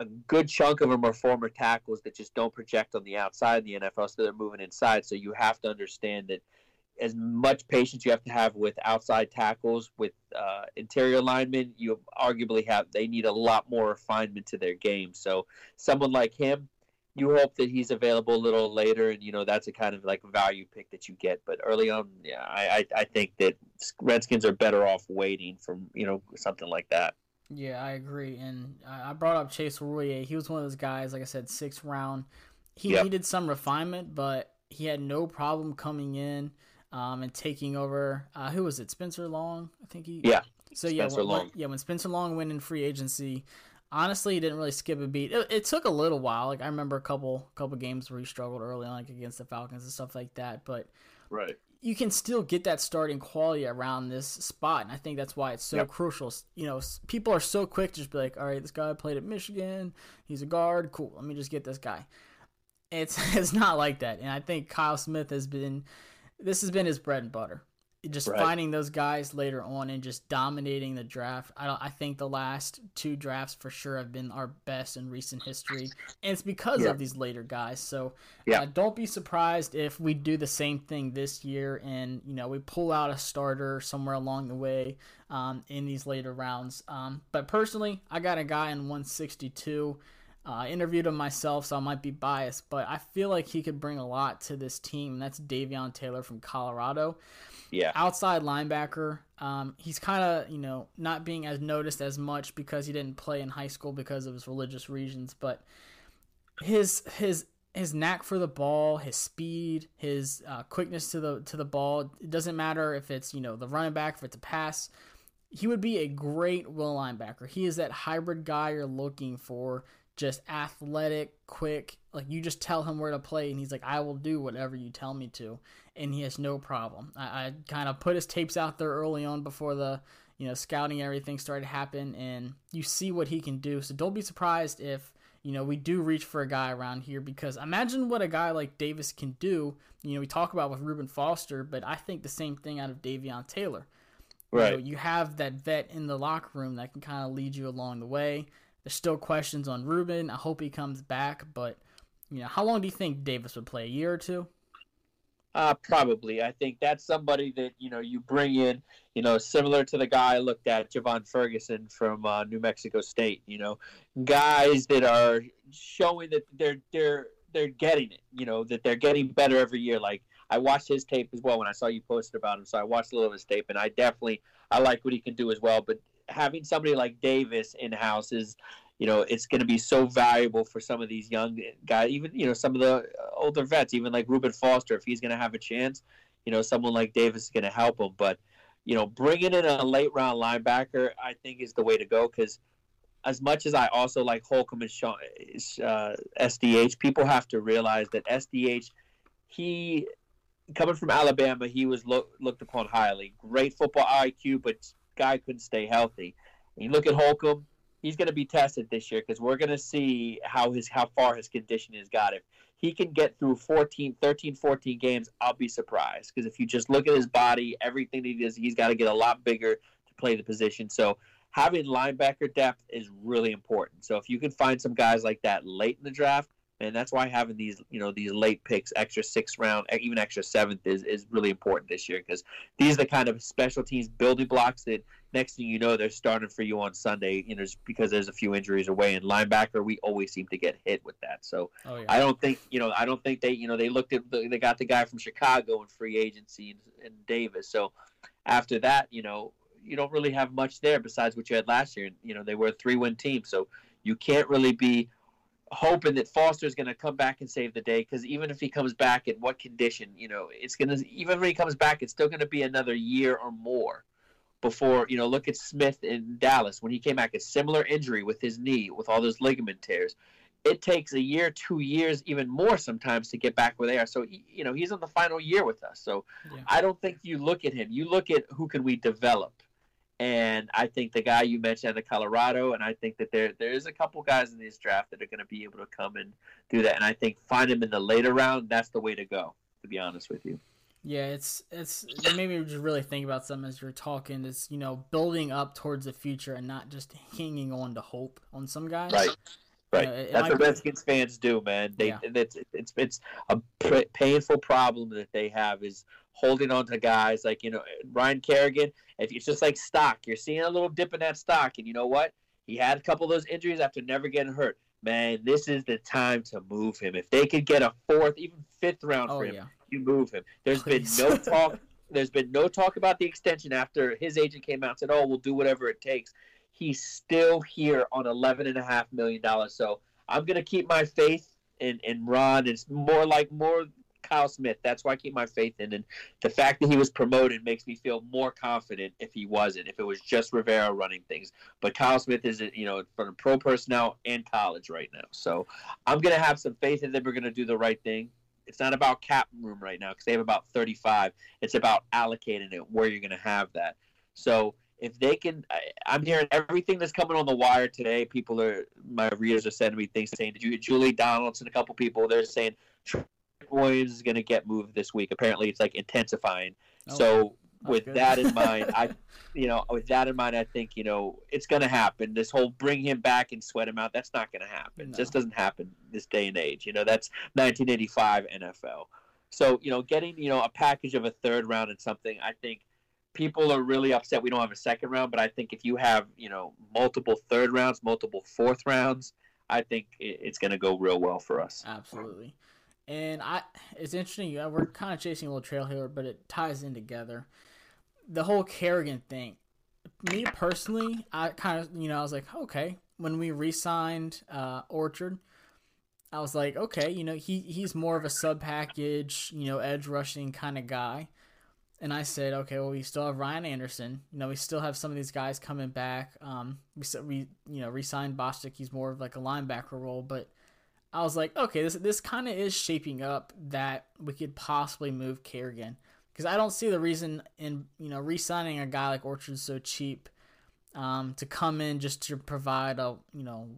a good chunk of them are former tackles that just don't project on the outside of the NFL, so they're moving inside. So you have to understand that as much patience you have to have with outside tackles, with uh, interior linemen, you arguably have they need a lot more refinement to their game. So someone like him, you hope that he's available a little later, and you know that's a kind of like value pick that you get. But early on, yeah, I I, I think that Redskins are better off waiting from you know something like that. Yeah, I agree. And I brought up Chase Roullier. He was one of those guys, like I said, sixth round. He yep. needed some refinement, but he had no problem coming in um, and taking over. Uh, who was it? Spencer Long, I think he. Yeah. So yeah, Spencer when, Long. yeah, when Spencer Long went in free agency, honestly, he didn't really skip a beat. It, it, took a little while. Like I remember a couple couple games where he struggled early on, like against the Falcons and stuff like that. But right, you can still get that starting quality around this spot, and I think that's why it's so yep. crucial. You know, people are so quick to just be like, "All right, this guy played at Michigan. He's a guard. Cool. Let me just get this guy." It's it's not like that, and I think Kyle Smith has been this has been his bread and butter. Just right. finding those guys later on and just dominating the draft. I I think the last two drafts for sure have been our best in recent history, and it's because yeah. of these later guys. So yeah. Uh, don't be surprised if we do the same thing this year, and you know we pull out a starter somewhere along the way um, in these later rounds. Um, but personally, I got a guy in 162. Uh, interviewed him myself, so I might be biased, but I feel like he could bring a lot to this team. That's Davion Taylor from Colorado. Yeah. Outside linebacker. Um, he's kind of, you know, not being as noticed as much because he didn't play in high school because of his religious reasons, but his his his knack for the ball, his speed, his uh, quickness to the to the ball. It doesn't matter if it's you know the running back, if it's a pass. He would be a great will linebacker. He is that hybrid guy you're looking for just athletic, quick. Like you just tell him where to play, and he's like, "I will do whatever you tell me to," and he has no problem. I, I kind of put his tapes out there early on before the you know scouting and everything started to happen, and you see what he can do. So don't be surprised if you know we do reach for a guy around here because imagine what a guy like Davis can do. You know, we talk about with Reuben Foster, but I think the same thing out of Davion Taylor. Right. You, know, you have that vet in the locker room that can kind of lead you along the way. There's still questions on Reuben. I hope he comes back, but you know, how long do you think Davis would play? A year or two? Uh, probably. I think that's somebody that you know you bring in. You know, similar to the guy I looked at, Javahn Ferguson from uh, New Mexico State. You know, guys that are showing that they're they're they're getting it. You know, that they're getting better every year. Like I watched his tape as well when I saw you posted about him, so I watched a little of his tape, and I definitely I like what he can do as well. But having somebody like Davis in house is, you know, it's going to be so valuable for some of these young guys, even you know some of the older vets, even like Reuben Foster, if he's going to have a chance, you know, someone like Davis is going to help him. But you know, bringing in a late round linebacker, I think is the way to go because. As much as I also like Holcomb and Sean, uh, SDH, people have to realize that SDH, he coming from Alabama, he was lo- looked upon highly. Great football IQ, but guy couldn't stay healthy. And you look at Holcomb, he's going to be tested this year because we're going to see how his how far his condition has got. If he can get through 14, 13, 14 games, I'll be surprised because if you just look at his body, everything he does, he's got to get a lot bigger to play the position. So having linebacker depth is really important. So if you can find some guys like that late in the draft, and that's why having these you know these late picks, extra six round, even extra seventh is is really important this year because these are the kind of special teams building blocks that next thing you know they're starting for you on Sunday. You know, because there's a few injuries away. And linebacker, we always seem to get hit with that. So oh, yeah. I don't think you know I don't think they you know they looked at they got the guy from Chicago in free agency and, and Davis. So after that, you know you don't really have much there besides what you had last year. And You know they were a three win team, so you can't really be hoping that Foster is going to come back and save the day because even if he comes back in what condition, you know, it's going to even when he comes back, it's still going to be another year or more before you know. Look at Smith in Dallas when he came back a similar injury with his knee with all those ligament tears. It takes a year, two years, even more sometimes to get back where they are. So you know he's on the final year with us. So yeah. I don't think you look at him. You look at who can we develop and I think the guy you mentioned the Colorado, and I think that there there is a couple guys in this draft that are going to be able to come and do that. And I think find him in the later round. That's the way to go. To be honest with you. Yeah, it's it's it made me just really think about something as you're talking. It's you know building up towards the future and not just hanging on to hope on some guys. Right. Right. You know, That's what Redskins fans do, man. They yeah. it's it's it's a painful problem that they have is holding on to guys like you know Ryan Kerrigan. If it's just like stock, you're seeing a little dip in that stock, and you know what? He had a couple of those injuries after never getting hurt. Man, this is the time to move him. If they could get a fourth, even fifth round oh, for him, yeah. you move him. There's Please. been no talk. there's been no talk about the extension after his agent came out and said, "Oh, we'll do whatever it takes." He's still here on eleven and a half million dollars. So I'm gonna keep my faith in in Ron. It's more like more Kyle Smith. That's why I keep my faith in. And the fact that he was promoted makes me feel more confident if he wasn't, if it was just Rivera running things. But Kyle Smith is, you know, from pro personnel and college right now. So I'm going to have some faith in them. We're going to do the right thing. It's not about cap room right now because they have about 35. It's about allocating it where you're going to have that. So if they can, I, am hearing everything that's coming on the wire today. People are, my readers are sending me things saying, did you, Julie Donaldson, a couple people, they're saying Williams is going to get moved this week. Apparently, it's like intensifying. Oh, so with good. that in mind, I, you know, with that in mind, I think you know it's going to happen. This whole bring him back and sweat him out, that's not going to happen. No. It just doesn't happen this day and age. You know, that's 1985 NFL. So you know, getting you know a package of a third round and something, I think people are really upset we don't have a second round. But I think if you have you know multiple third rounds, multiple fourth rounds, I think it's going to go real well for us. Absolutely. And I, it's interesting. We're kind of chasing a little trail here, but it ties in together. The whole Kerrigan thing. Me personally, I kind of, you know, I was like, okay. When we re-signed uh, Orchard, I was like, okay, you know, he he's more of a sub package, you know, edge rushing kind of guy. And I said, okay, well, we still have Ryan Anderson. You know, we still have some of these guys coming back. Um, we we you know re-signed Bostic. He's more of like a linebacker role, but I was like, okay, this this kind of is shaping up that we could possibly move Kerrigan because I don't see the reason in you know re-signing a guy like Orchard so cheap um, to come in just to provide a you know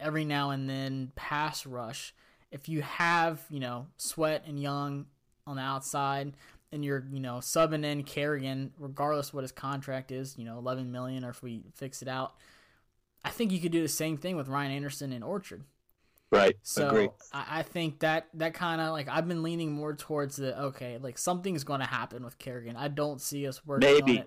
every now and then pass rush. If you have you know Sweat and Young on the outside and you're you know subbing in Kerrigan, regardless what his contract is, you know 11 million or if we fix it out, I think you could do the same thing with Ryan Anderson and Orchard. Right. So. I, I think that that kind of like I've been leaning more towards the okay, like something's going to happen with Kerrigan. I don't see us working Maybe.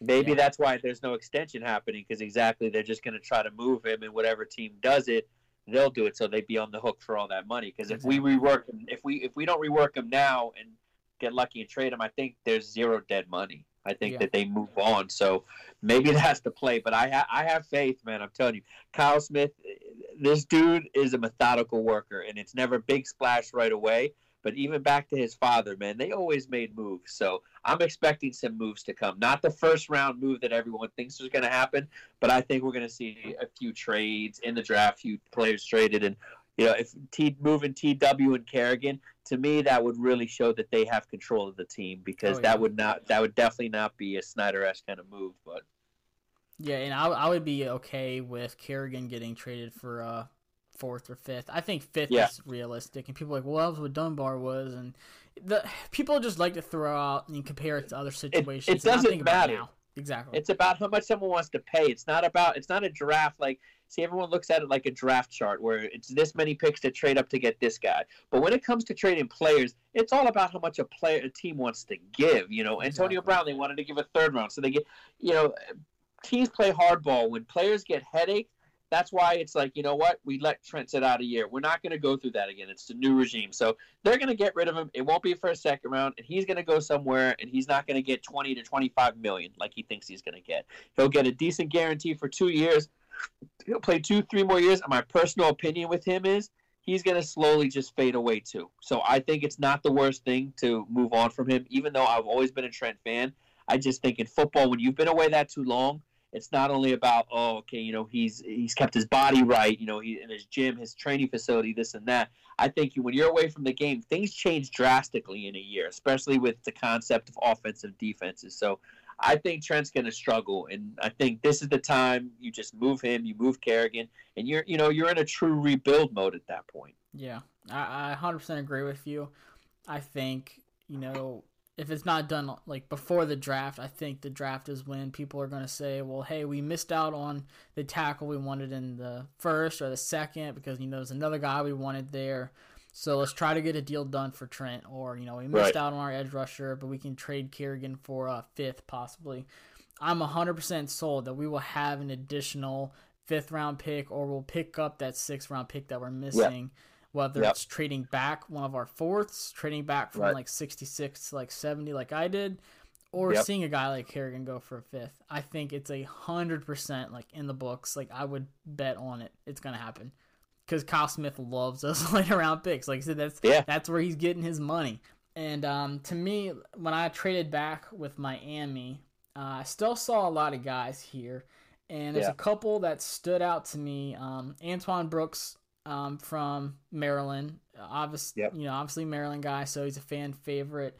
Maybe yeah. that's why there's no extension happening because exactly they're just going to try to move him, and whatever team does it, they'll do it so they'd be on the hook for all that money. Because exactly. if we rework him, if we if we don't rework him now and get lucky and trade him, I think there's zero dead money. I think yeah. that they move on. So maybe that's the play. But I ha- I have faith, man. I'm telling you, Kyle Smith this dude is a methodical worker, and it's never big splash right away. But even back to his father, man, they always made moves. So I'm expecting some moves to come. Not the first round move that everyone thinks is going to happen, but I think we're going to see a few trades in the draft, few players traded, and you know, if T moving TW and Kerrigan, to me that would really show that they have control of the team because oh, yeah. that would not that would definitely not be a Snyder esque kind of move. But yeah, and I, I would be okay with Kerrigan getting traded for uh fourth or fifth. I think fifth yeah. is realistic, and people are like, well, that was what Dunbar was, and the people just like to throw out and compare it to other situations. It, it doesn't matter. Exactly. It's about how much someone wants to pay. It's not about. It's not a draft like See, everyone looks at it like a draft chart where it's this many picks to trade up to get this guy. But when it comes to trading players, it's all about how much a player, a team wants to give. You know, Antonio Exactly. Brown, they wanted to give a third round, so they get, you know, teams play hardball. When players get headache, that's why it's like, you know what, we let Trent sit out a year. We're not going to go through that again. It's the new regime, so they're going to get rid of him. It won't be for a second round, and he's going to go somewhere, and he's not going to get twenty to twenty-five million like he thinks he's going to get. He'll get a decent guarantee for two years. He'll play two, three more years. And my personal opinion with him is he's going to slowly just fade away too. So I think it's not the worst thing to move on from him, even though I've always been a Trent fan. I just think in football, when you've been away that too long, it's not only about oh okay you know he's he's kept his body right you know he in his gym his training facility this and that. I think you, when you're away from the game things change drastically in a year especially with the concept of offensive defenses. So i think trent's going to struggle and i think this is the time you just move him you move kerrigan and you're you know you're in a true rebuild mode at that point. Yeah, I, I 100% agree with you. I think, you know, if it's not done like before the draft, I think the draft is when people are going to say, well, hey, we missed out on the tackle we wanted in the first or the second because, you know, there's another guy we wanted there. So let's try to get a deal done for Trent. Or, you know, we missed Right. out on our edge rusher, but we can trade Kerrigan for a fifth possibly. I'm 100% sold that we will have an additional fifth round pick or we'll pick up that sixth round pick that we're missing. Whether Yep. it's trading back one of our fourths, trading back from Right. like 66 to like 70 like I did, or Yep. seeing a guy like Kerrigan go for a fifth. I think it's a hundred percent like in the books. Like I would bet on it. It's gonna happen. Because Kyle Smith loves those later round picks. Like I said, that's Yeah. that's where he's getting his money. And um, to me, when I traded back with Miami, uh, I still saw a lot of guys here, and there's Yeah. a couple that stood out to me. Um, Antoine Brooks um, from Maryland, obviously, Yep. you know, obviously Maryland guy, so he's a fan favorite.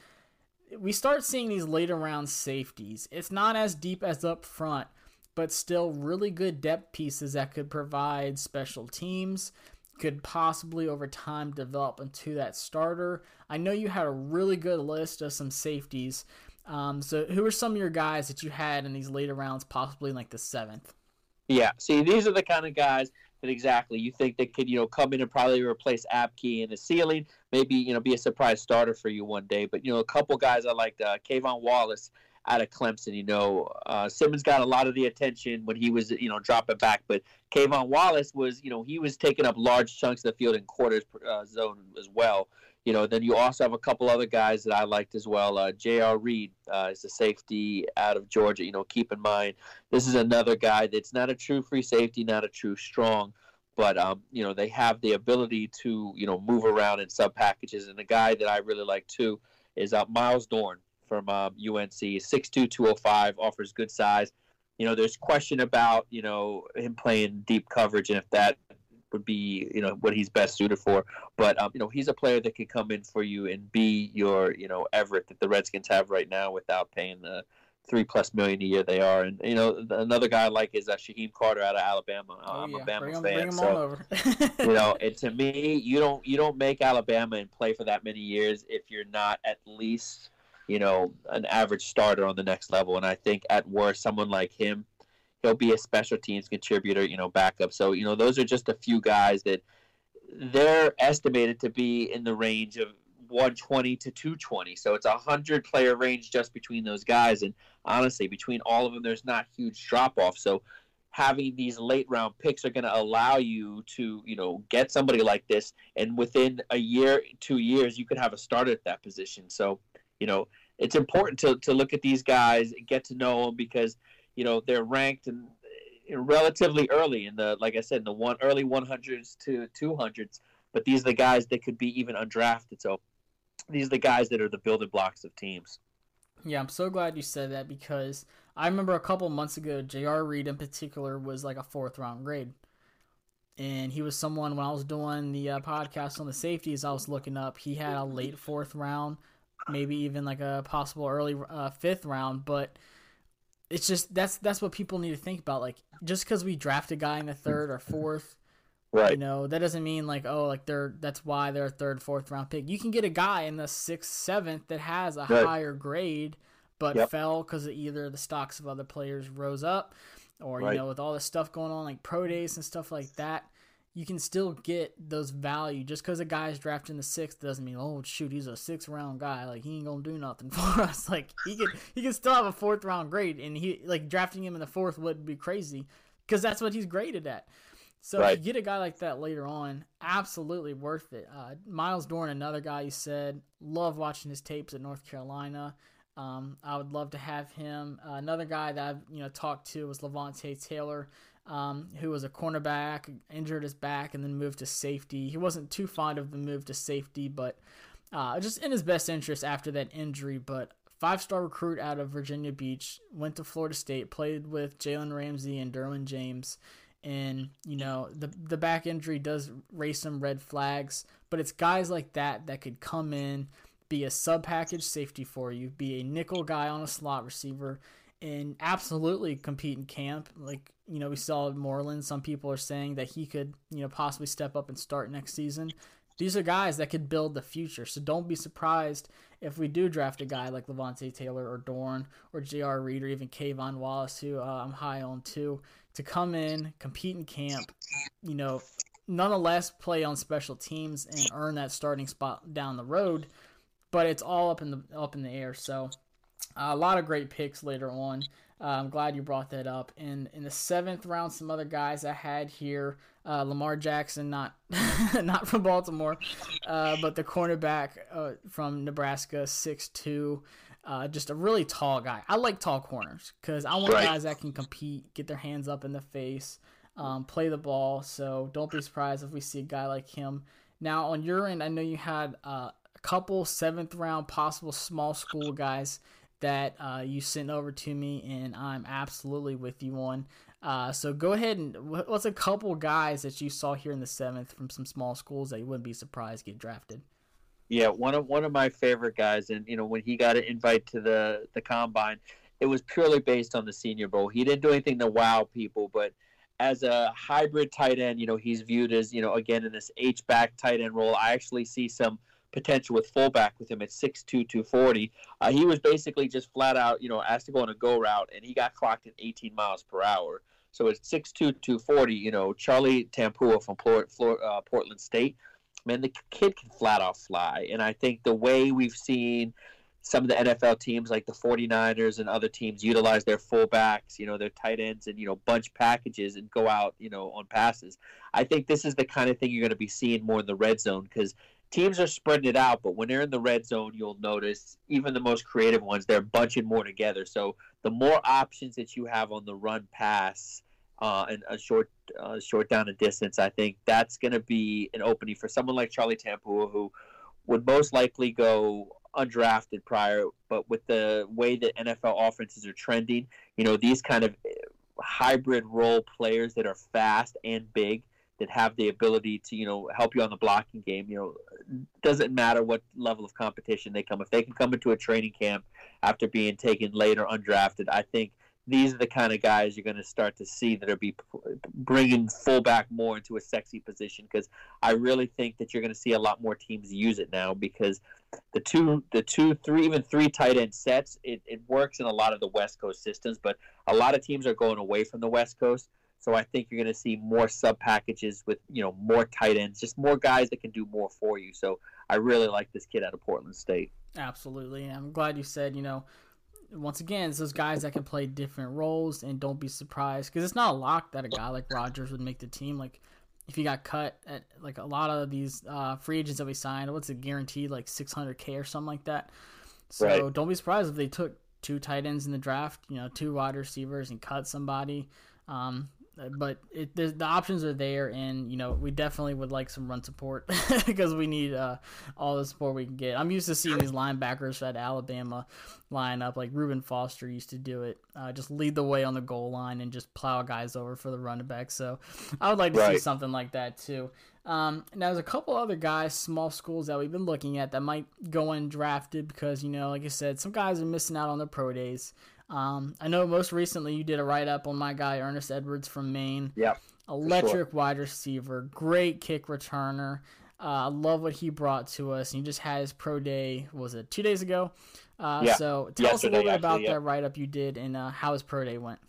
We start seeing these later round safeties. It's not as deep as up front, but still really good depth pieces that could provide special teams, could possibly over time develop into that starter. I know you had a really good list of some safeties. Um, so who are some of your guys that you had in these later rounds, possibly in like the seventh? Yeah. See, these are the kind of guys exactly you think they could, you know, come in and probably replace Apke in the ceiling. Maybe you know be a surprise starter for you one day. But you know, a couple guys I liked uh, K'Von Wallace out of Clemson. You know, uh, Simmons got a lot of the attention when he was you know dropping back, but K'Von Wallace was you know he was taking up large chunks of the field in quarters uh, zone as well. You know, then you also have a couple other guys that I liked as well. Uh, J.R. Reed uh, is a safety out of Georgia. You know, keep in mind this is another guy that's not a true free safety, not a true strong, but um, you know they have the ability to you know move around in sub packages. And the guy that I really like too is uh, Myles Dorn from um, UNC, 6'2", 205, offers good size. You know, there's question about you know him playing deep coverage and if that would be you know what he's best suited for. But um, you know he's a player that can come in for you and be your you know Everett that the Redskins have right now without paying the three plus million a year they are. And you know th- another guy I like is uh, Shyheim Carter out of Alabama. Uh, I'm a Bama bring him, fan, bring so you know, and to me, you don't you don't make Alabama and play for that many years if you're not at least you know an average starter on the next level. And I think at worst, someone like him, he'll be a special teams contributor, you know, backup. So you know, those are just a few guys that they're estimated to be in the range of 120 to 220. So it's a hundred player range just between those guys. And honestly, between all of them, there's not huge drop off. So having these late round picks are going to allow you to, you know, get somebody like this, and within a year, two years, you could have a starter at that position. So, you know, it's important to to look at these guys, get to know them because, you know, they're ranked and relatively early in the, like I said, in the one early 100s to 200s. But these are the guys that could be even undrafted. So these are the guys that are the building blocks of teams. Yeah, I'm so glad you said that because I remember a couple months ago, J.R. Reed in particular was like a fourth round grade. And he was someone, when I was doing the uh, podcast on the safeties, I was looking up, he had a late fourth round, maybe even like a possible early uh, fifth round. But it's just, that's that's what people need to think about. Like, just because we draft a guy in the third or fourth, Right. you know, that doesn't mean like, oh, like they're that's why they're a third, fourth round pick. You can get a guy in the sixth, seventh that has a Right. higher grade, but Yep. fell because either the stocks of other players rose up, or Right. you know with all this stuff going on like pro days and stuff like that you can still get those value. Just because a guy's drafted in the sixth doesn't mean oh shoot he's a six round guy. Like he ain't gonna do nothing for us. Like he could he could still have a fourth round grade and he like drafting him in the fourth would be crazy because that's what he's graded at. So if you get a guy like that later on absolutely worth it. Uh, myles dorn another guy you said love watching his tapes at north carolina. Um, I would love to have him. Uh, another guy that I've you know talked to was Levonta Taylor, um, who was a cornerback, injured his back, and then moved to safety. He wasn't too fond of the move to safety, but uh, just in his best interest after that injury. But five star recruit out of Virginia Beach, went to Florida State, played with Jalen Ramsey and Derwin James. And you know the the back injury does raise some red flags, but it's guys like that that could come in, be a sub package safety for you, be a nickel guy on a slot receiver, and absolutely compete in camp. Like you know, we saw Moreland. Some people are saying that he could you know possibly step up and start next season. These are guys that could build the future. So don't be surprised if we do draft a guy like Levonta Taylor or Dorn or J.R. Reed or even K'Von Wallace, who uh, I'm high on too, to come in, compete in camp, you know, nonetheless play on special teams and earn that starting spot down the road. But it's all up in the up in the air. So uh, a lot of great picks later on. Uh, I'm glad you brought that up. And in the seventh round, some other guys I had here: uh, Lamar Jackson, not not from Baltimore, uh, but the cornerback uh, from Nebraska, six two. Uh, just a really tall guy. I like tall corners because I want Right. guys that can compete, get their hands up in the face, um, play the ball. So don't be surprised if we see a guy like him. Now on your end, I know you had uh, a couple seventh round possible small school guys that uh, you sent over to me, and I'm absolutely with you on. Uh, so go ahead and what's a couple guys that you saw here in the seventh from some small schools that you wouldn't be surprised get drafted? Yeah, one of one of my favorite guys, and you know when he got an invite to the the combine, it was purely based on the Senior Bowl. He didn't do anything to wow people, but as a hybrid tight end, you know he's viewed as you know again in this H back tight end role. I actually see some potential with fullback with him at 6'2", 240. Uh, he was basically just flat out you know asked to go on a go route, and he got clocked at 18 miles per hour. So at 6'2", 240, you know Charlie Taumoepeau from uh, Portland State man, the kid can flat out fly. And I think the way we've seen some of the NFL teams like the 49ers and other teams utilize their fullbacks, you know, their tight ends and, you know, bunch packages and go out, you know, on passes. I think this is the kind of thing you're going to be seeing more in the red zone because teams are spreading it out. But when they're in the red zone, you'll notice even the most creative ones, they're bunching more together. So the more options that you have on the run pass, uh, and a short uh, short down a distance, I think that's going to be an opening for someone like Charlie Taumoepeau, who would most likely go undrafted prior. But with the way that NFL offenses are trending, you know, these kind of hybrid role players that are fast and big that have the ability to, you know, help you on the blocking game, you know, doesn't matter what level of competition they come. If they can come into a training camp after being taken later undrafted, I think these are the kind of guys you're going to start to see that are be bringing fullback more into a sexy position because I really think that you're going to see a lot more teams use it now because the two, the two, three, even three tight end sets, it, it works in a lot of the West Coast systems, but a lot of teams are going away from the West Coast. So I think you're going to see more sub packages with you know more tight ends, just more guys that can do more for you. So I really like this kid out of Portland State. Absolutely. And I'm glad you said, you know, once again, it's those guys that can play different roles and don't be surprised because it's not a lock that a guy like Rogers would make the team. Like, if he got cut at like a lot of these uh, free agents that we signed, what's it guaranteed like 600k or something like that. So Right. don't be surprised if they took two tight ends in the draft, you know, two wide receivers and cut somebody. Um, but it, the, the options are there, and you know we definitely would like some run support because we need uh, all the support we can get. I'm used to seeing these linebackers at Alabama line up like Reuben Foster used to do it, uh, just lead the way on the goal line and just plow guys over for the running back. So I would like to see something like that too. Um, now there's a couple other guys, small schools that we've been looking at that might go undrafted because you know, like I said, some guys are missing out on their pro days. Um, I know most recently you did a write up on my guy Earnest Edwards from Maine. Yep. Electric wide receiver, great kick returner. Uh, I love what he brought to us. He just had his pro day. Was it two days ago? Uh, Yeah. So tell us a little bit about actually, yeah. that write up you did and uh, how his pro day went.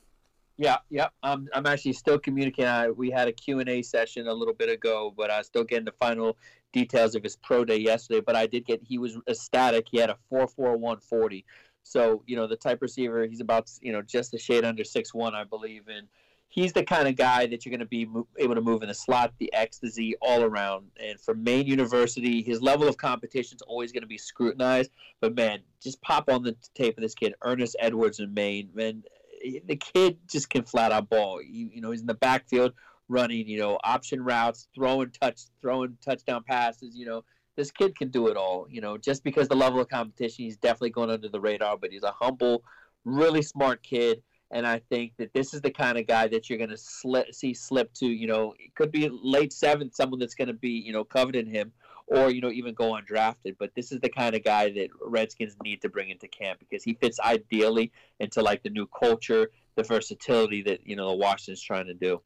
Yeah, yeah. I'm I'm actually still communicating. I, we had a Q and A session a little bit ago, but I was still getting the final details of his pro day yesterday. But I did get he was ecstatic. He had a four four one forty. So you know the type receiver. He's about you know just a shade under six one, I believe, and he's the kind of guy that you're going to be able to move in the slot, the X, the Z, all around. And for Maine University, his level of competition is always going to be scrutinized. But man, just pop on the tape of this kid, Earnest Edwards in Maine. Man, the kid just can flat out ball. You, you know, he's in the backfield running, you know, option routes, throwing touch, throwing touchdown passes. You know, this kid can do it all. You know, just because the level of competition, he's definitely going under the radar. But he's a humble, really smart kid and I think that this is the kind of guy that you're going to see slip to, you know, it could be late seventh, someone that's going to be, you know, coveting him, or you know, even go undrafted. But this is the kind of guy that Redskins need to bring into camp because he fits ideally into like the new culture, the versatility that you know the Washington's trying to do.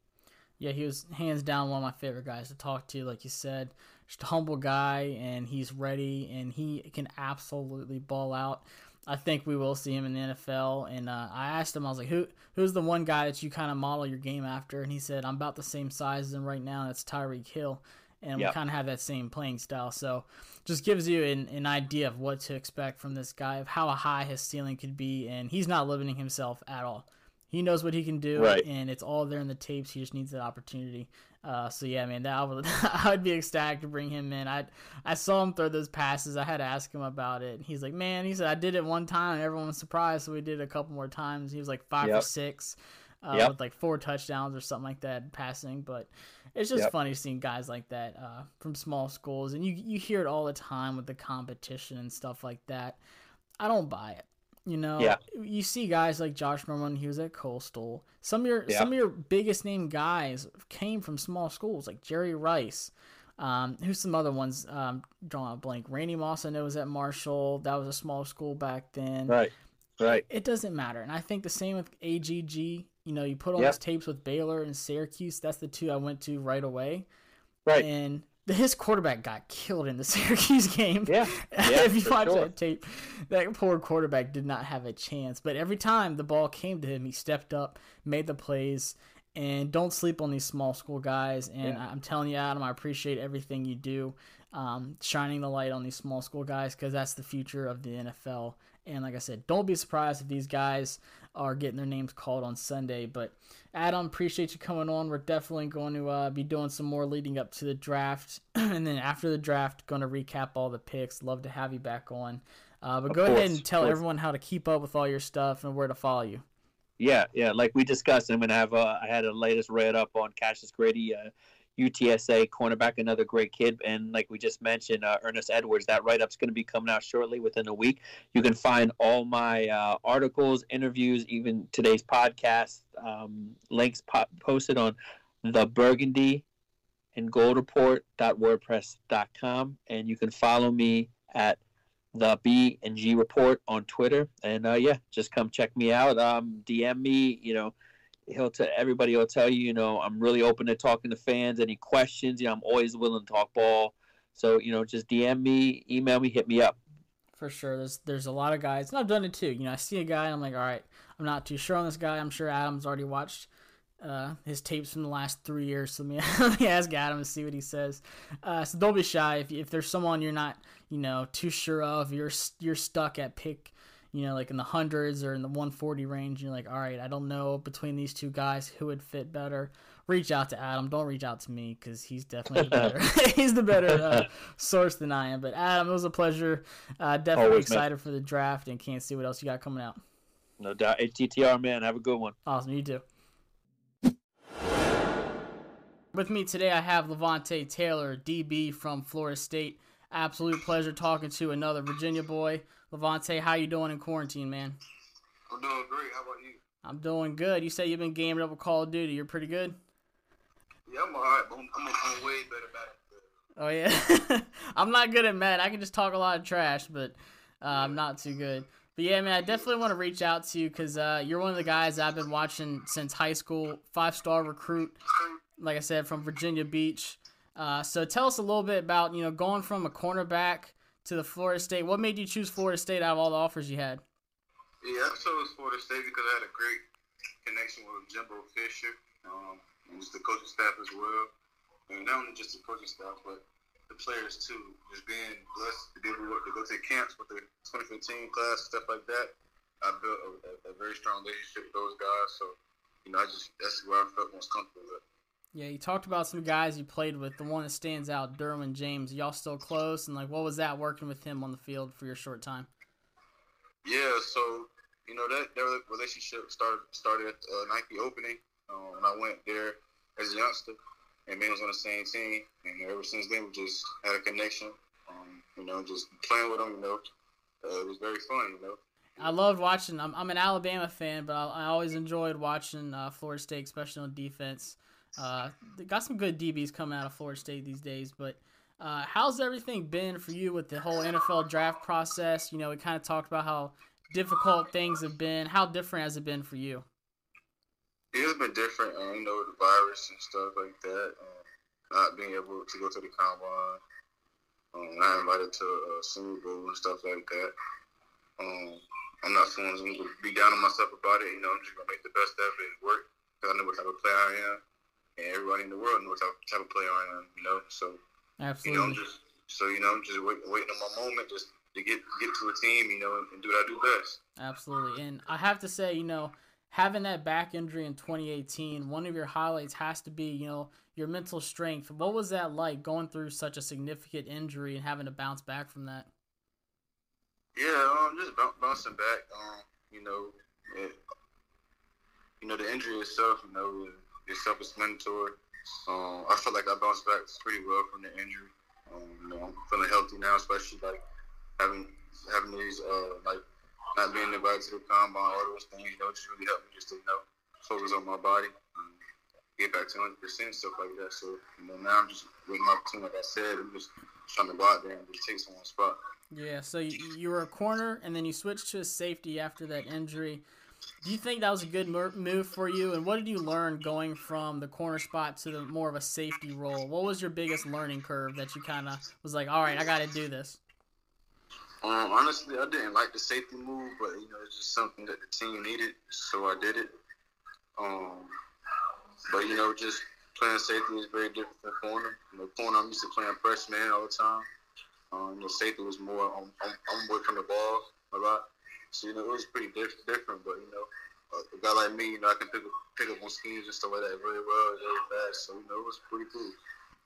Yeah, he was hands down one of my favorite guys to talk to. Like you said, just a humble guy, and he's ready, and he can absolutely ball out. I think we will see him in the NFL. And uh, I asked him, I was like, "Who who's the one guy that you kind of model your game after?" And he said, "I'm about the same size as him right now. That's Tyreek Hill." And yep. we kind of have that same playing style. So just gives you an, an idea of what to expect from this guy, of how high his ceiling could be. And he's not limiting himself at all. He knows what he can do, right. and it's all there in the tapes. He just needs that opportunity. Uh, so yeah, man, that I would I would be ecstatic to bring him in. I I saw him throw those passes. I had to ask him about it. He's like, man, he said I did it one time, and everyone was surprised. So we did it a couple more times. He was like five yep. or six, uh, yep. with like four touchdowns or something like that passing. But it's just yep. funny seeing guys like that uh, from small schools, and you you hear it all the time with the competition and stuff like that. I don't buy it. You know, yeah. you see guys like Josh Norman, he was at Coastal. Some of your yeah. some of your biggest name guys came from small schools, like Jerry Rice. Um, who's some other ones? Um, drawing a blank. Randy Moss, I know, was at Marshall. That was a small school back then. Right. Right. It, it doesn't matter, and I think the same with AGG. You know, you put on yep. those tapes with Baylor and Syracuse. That's the two I went to right away. Right. And his quarterback got killed in the Syracuse game. Yeah, yeah if you watch sure. that tape, that poor quarterback did not have a chance. But every time the ball came to him, he stepped up, made the plays, and don't sleep on these small school guys. And yeah. I'm telling you, Adam, I appreciate everything you do, um, shining the light on these small school guys because that's the future of the NFL. And like I said, don't be surprised if these guys are getting their names called on Sunday. But Adam, appreciate you coming on. We're definitely going to uh, be doing some more leading up to the draft, and then after the draft, going to recap all the picks. Love to have you back on. Uh, but of go course, ahead and tell everyone how to keep up with all your stuff and where to follow you. Yeah, yeah, like we discussed, I'm gonna have. Uh, I had a latest read up on Cassius Grady. Uh, UTSA cornerback, another great kid. And like we just mentioned, uh, Earnest Edwards, that write up's going to be coming out shortly within a week. You can find all my uh, articles, interviews, even today's podcast um, links po- posted on the Burgundy and Gold Report.wordpress.com. And you can follow me at the B and G Report on Twitter. And uh, yeah, just come check me out. Um, DM me, you know he'll tell everybody will tell you, you know, I'm really open to talking to fans. Any questions, you know, I'm always willing to talk ball. So, you know, just DM me, email me, hit me up. For sure. There's there's a lot of guys, and I've done it too. You know, I see a guy and I'm like, all right, I'm not too sure on this guy. I'm sure Adam's already watched uh, his tapes from the last three years. So let me, let me ask Adam and see what he says. Uh, so don't be shy if, if there's someone you're not, you know, too sure of. You're you're stuck at pick you know, like in the hundreds or in the 140 range, you're like, all right, I don't know between these two guys who would fit better. Reach out to Adam. Don't reach out to me because he's definitely the better. he's the better uh, source than I am. But Adam, it was a pleasure. Uh, definitely Always, excited man. for the draft and can't see what else you got coming out. No doubt. ATTR, man. Have a good one. Awesome. You too. With me today, I have Levonta Taylor, DB from Florida State. Absolute pleasure talking to another Virginia boy. Levonta, how you doing in quarantine, man? I'm doing great. How about you? I'm doing good. You say you've been gaming up with Call of Duty. You're pretty good. Yeah, I'm alright, but I'm, I'm, I'm way better at it. Oh yeah, I'm not good at Madden. I can just talk a lot of trash, but uh, I'm not too good. But yeah, man, I definitely want to reach out to you because uh, you're one of the guys I've been watching since high school. Five star recruit, like I said, from Virginia Beach. Uh, so tell us a little bit about you know going from a cornerback to the Florida State. What made you choose Florida State out of all the offers you had? Yeah, I chose Florida State because I had a great connection with Jimbo Fisher um, and just the coaching staff as well. And not only just the coaching staff, but the players too. Just being blessed to be able to go to camps with the 2015 class, stuff like that. I built a, a, a very strong relationship with those guys. So, you know, I just that's where I felt most comfortable with. Yeah, you talked about some guys you played with. The one that stands out, Derwin James. Y'all still close? And like, what was that working with him on the field for your short time? Yeah, so you know that that relationship started started at uh, Nike opening. Um, when I went there as a youngster, and man was on the same team, and ever since then we just had a connection. Um, you know, just playing with him. You know, uh, it was very fun. You know. I loved watching. I'm, I'm an Alabama fan, but I, I always enjoyed watching uh, Florida State, especially on defense. Uh, got some good DBs coming out of Florida State these days, but uh, how's everything been for you with the whole NFL draft process? You know, we kind of talked about how difficult things have been. How different has it been for you? It's been different, uh, you know, the virus and stuff like that. Um, not being able to go to the combine, um, not invited to a Super Bowl and stuff like that. Um, I'm not who's going to be down on myself about it. You know, I'm just going to make the best of it and work because I know what type of player I am, and everybody in the world knows what type of player I am. You know, so absolutely. You know, I'm just so you know, I'm just wait, waiting on my moment, just to get get to a team, you know, and do what I do best. Absolutely, and I have to say, you know, having that back injury in 2018, one of your highlights has to be, you know, your mental strength. What was that like going through such a significant injury and having to bounce back from that? Yeah, um, just bouncing back. Um, you know, it, you know, the injury itself, you know, is self-explanatory. Um, I feel like I bounced back pretty well from the injury. Um, you know, I'm feeling healthy now, especially like having having these uh, like not being invited to the combine, all those things, you know, just really helped me just to you know focus on my body, and get back to 100 percent stuff like that. So you know now I'm just with my team, like I said, I'm just trying to go out there and just take someone's spot. Yeah, so you, you were a corner, and then you switched to safety after that injury. Do you think that was a good move for you? And what did you learn going from the corner spot to the more of a safety role? What was your biggest learning curve that you kind of was like, all right, I got to do this? Um, honestly, I didn't like the safety move, but you know, it's just something that the team needed, so I did it. Um, but you know, just playing safety is very different from corner. You know, corner I'm used to playing press man all the time. Um, you know, safety was more I'm, I'm, I'm working the ball a lot, so you know it was pretty diff- different. But you know, a guy like me, you know, I can pick up, pick up on schemes and stuff like that very well, very fast. So you know, it was pretty cool.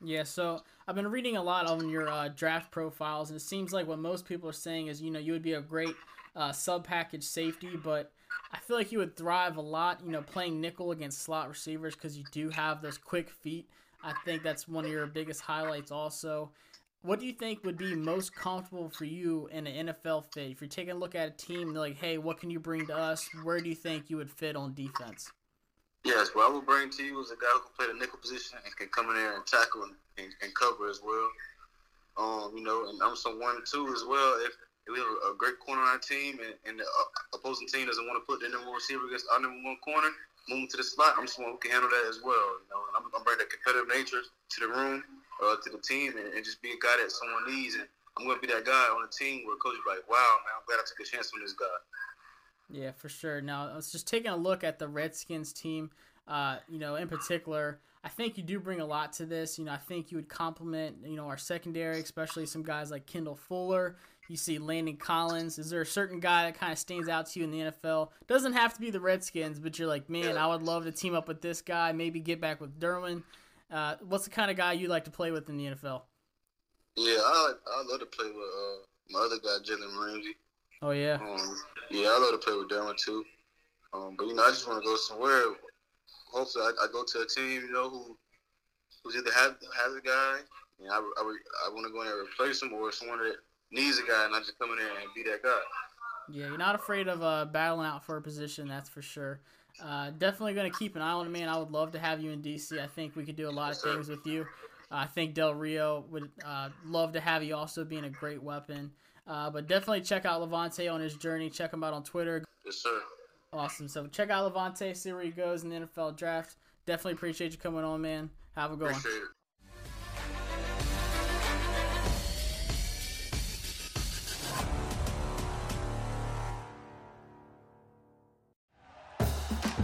Yeah, so I've been reading a lot on your uh, draft profiles, and it seems like what most people are saying is, you know, you would be a great uh, sub package safety, but I feel like you would thrive a lot, you know, playing nickel against slot receivers because you do have those quick feet. I think that's one of your biggest highlights, also. What do you think would be most comfortable for you in an NFL fit? If you're taking a look at a team they're like, hey, what can you bring to us? Where do you think you would fit on defense? Yes, what I would bring to you is a guy who can play the nickel position and can come in there and tackle and, and, and cover as well. Um, you know, and I'm someone too as well. If, if we have a, great corner on our team and, and the uh, opposing team doesn't want to put their number one receiver against our number one corner, move to the slot. I'm someone who can handle that as well. You know, and I'm, I'm bringing that competitive nature to the room, uh, to the team, and, and, just be a guy that someone needs. And I'm going to be that guy on the team where coach is like, wow, man, I'm glad I took a chance on this guy. Yeah, for sure. Now, I was just taking a look at the Redskins team. Uh, you know, in particular, I think you do bring a lot to this. You know, I think you would complement, you know, our secondary, especially some guys like Kendall Fuller. You see Landon Collins. Is there a certain guy that kind of stands out to you in the NFL? Doesn't have to be the Redskins, but you're like, man, I would love to team up with this guy. Maybe get back with Derwin. Uh, what's the kind of guy you like to play with in the NFL? Yeah, I I love to play with uh, my other guy, Jalen Ramsey. Oh yeah. Um, yeah, I love to play with Derwin too. Um, but you know, I just want to go somewhere. Hopefully, I, I, go to a team, you know, who who's either have has a guy, and I, I, I want to go in there and replace him, or someone that needs a guy, and I just come in there and be that guy. Yeah, you're not afraid of uh, battling out for a position, that's for sure. Uh, definitely going to keep an eye on it, man. I would love to have you in DC. I think we could do a lot of things with you. Uh, I think Del Rio would uh, love to have you also being a great weapon. Uh, but definitely check out Levonta on his journey. Check him out on Twitter. Yes, sir. Awesome. So check out Levonta, see where he goes in the NFL draft. Definitely appreciate you coming on, man. Have a good appreciate one. It.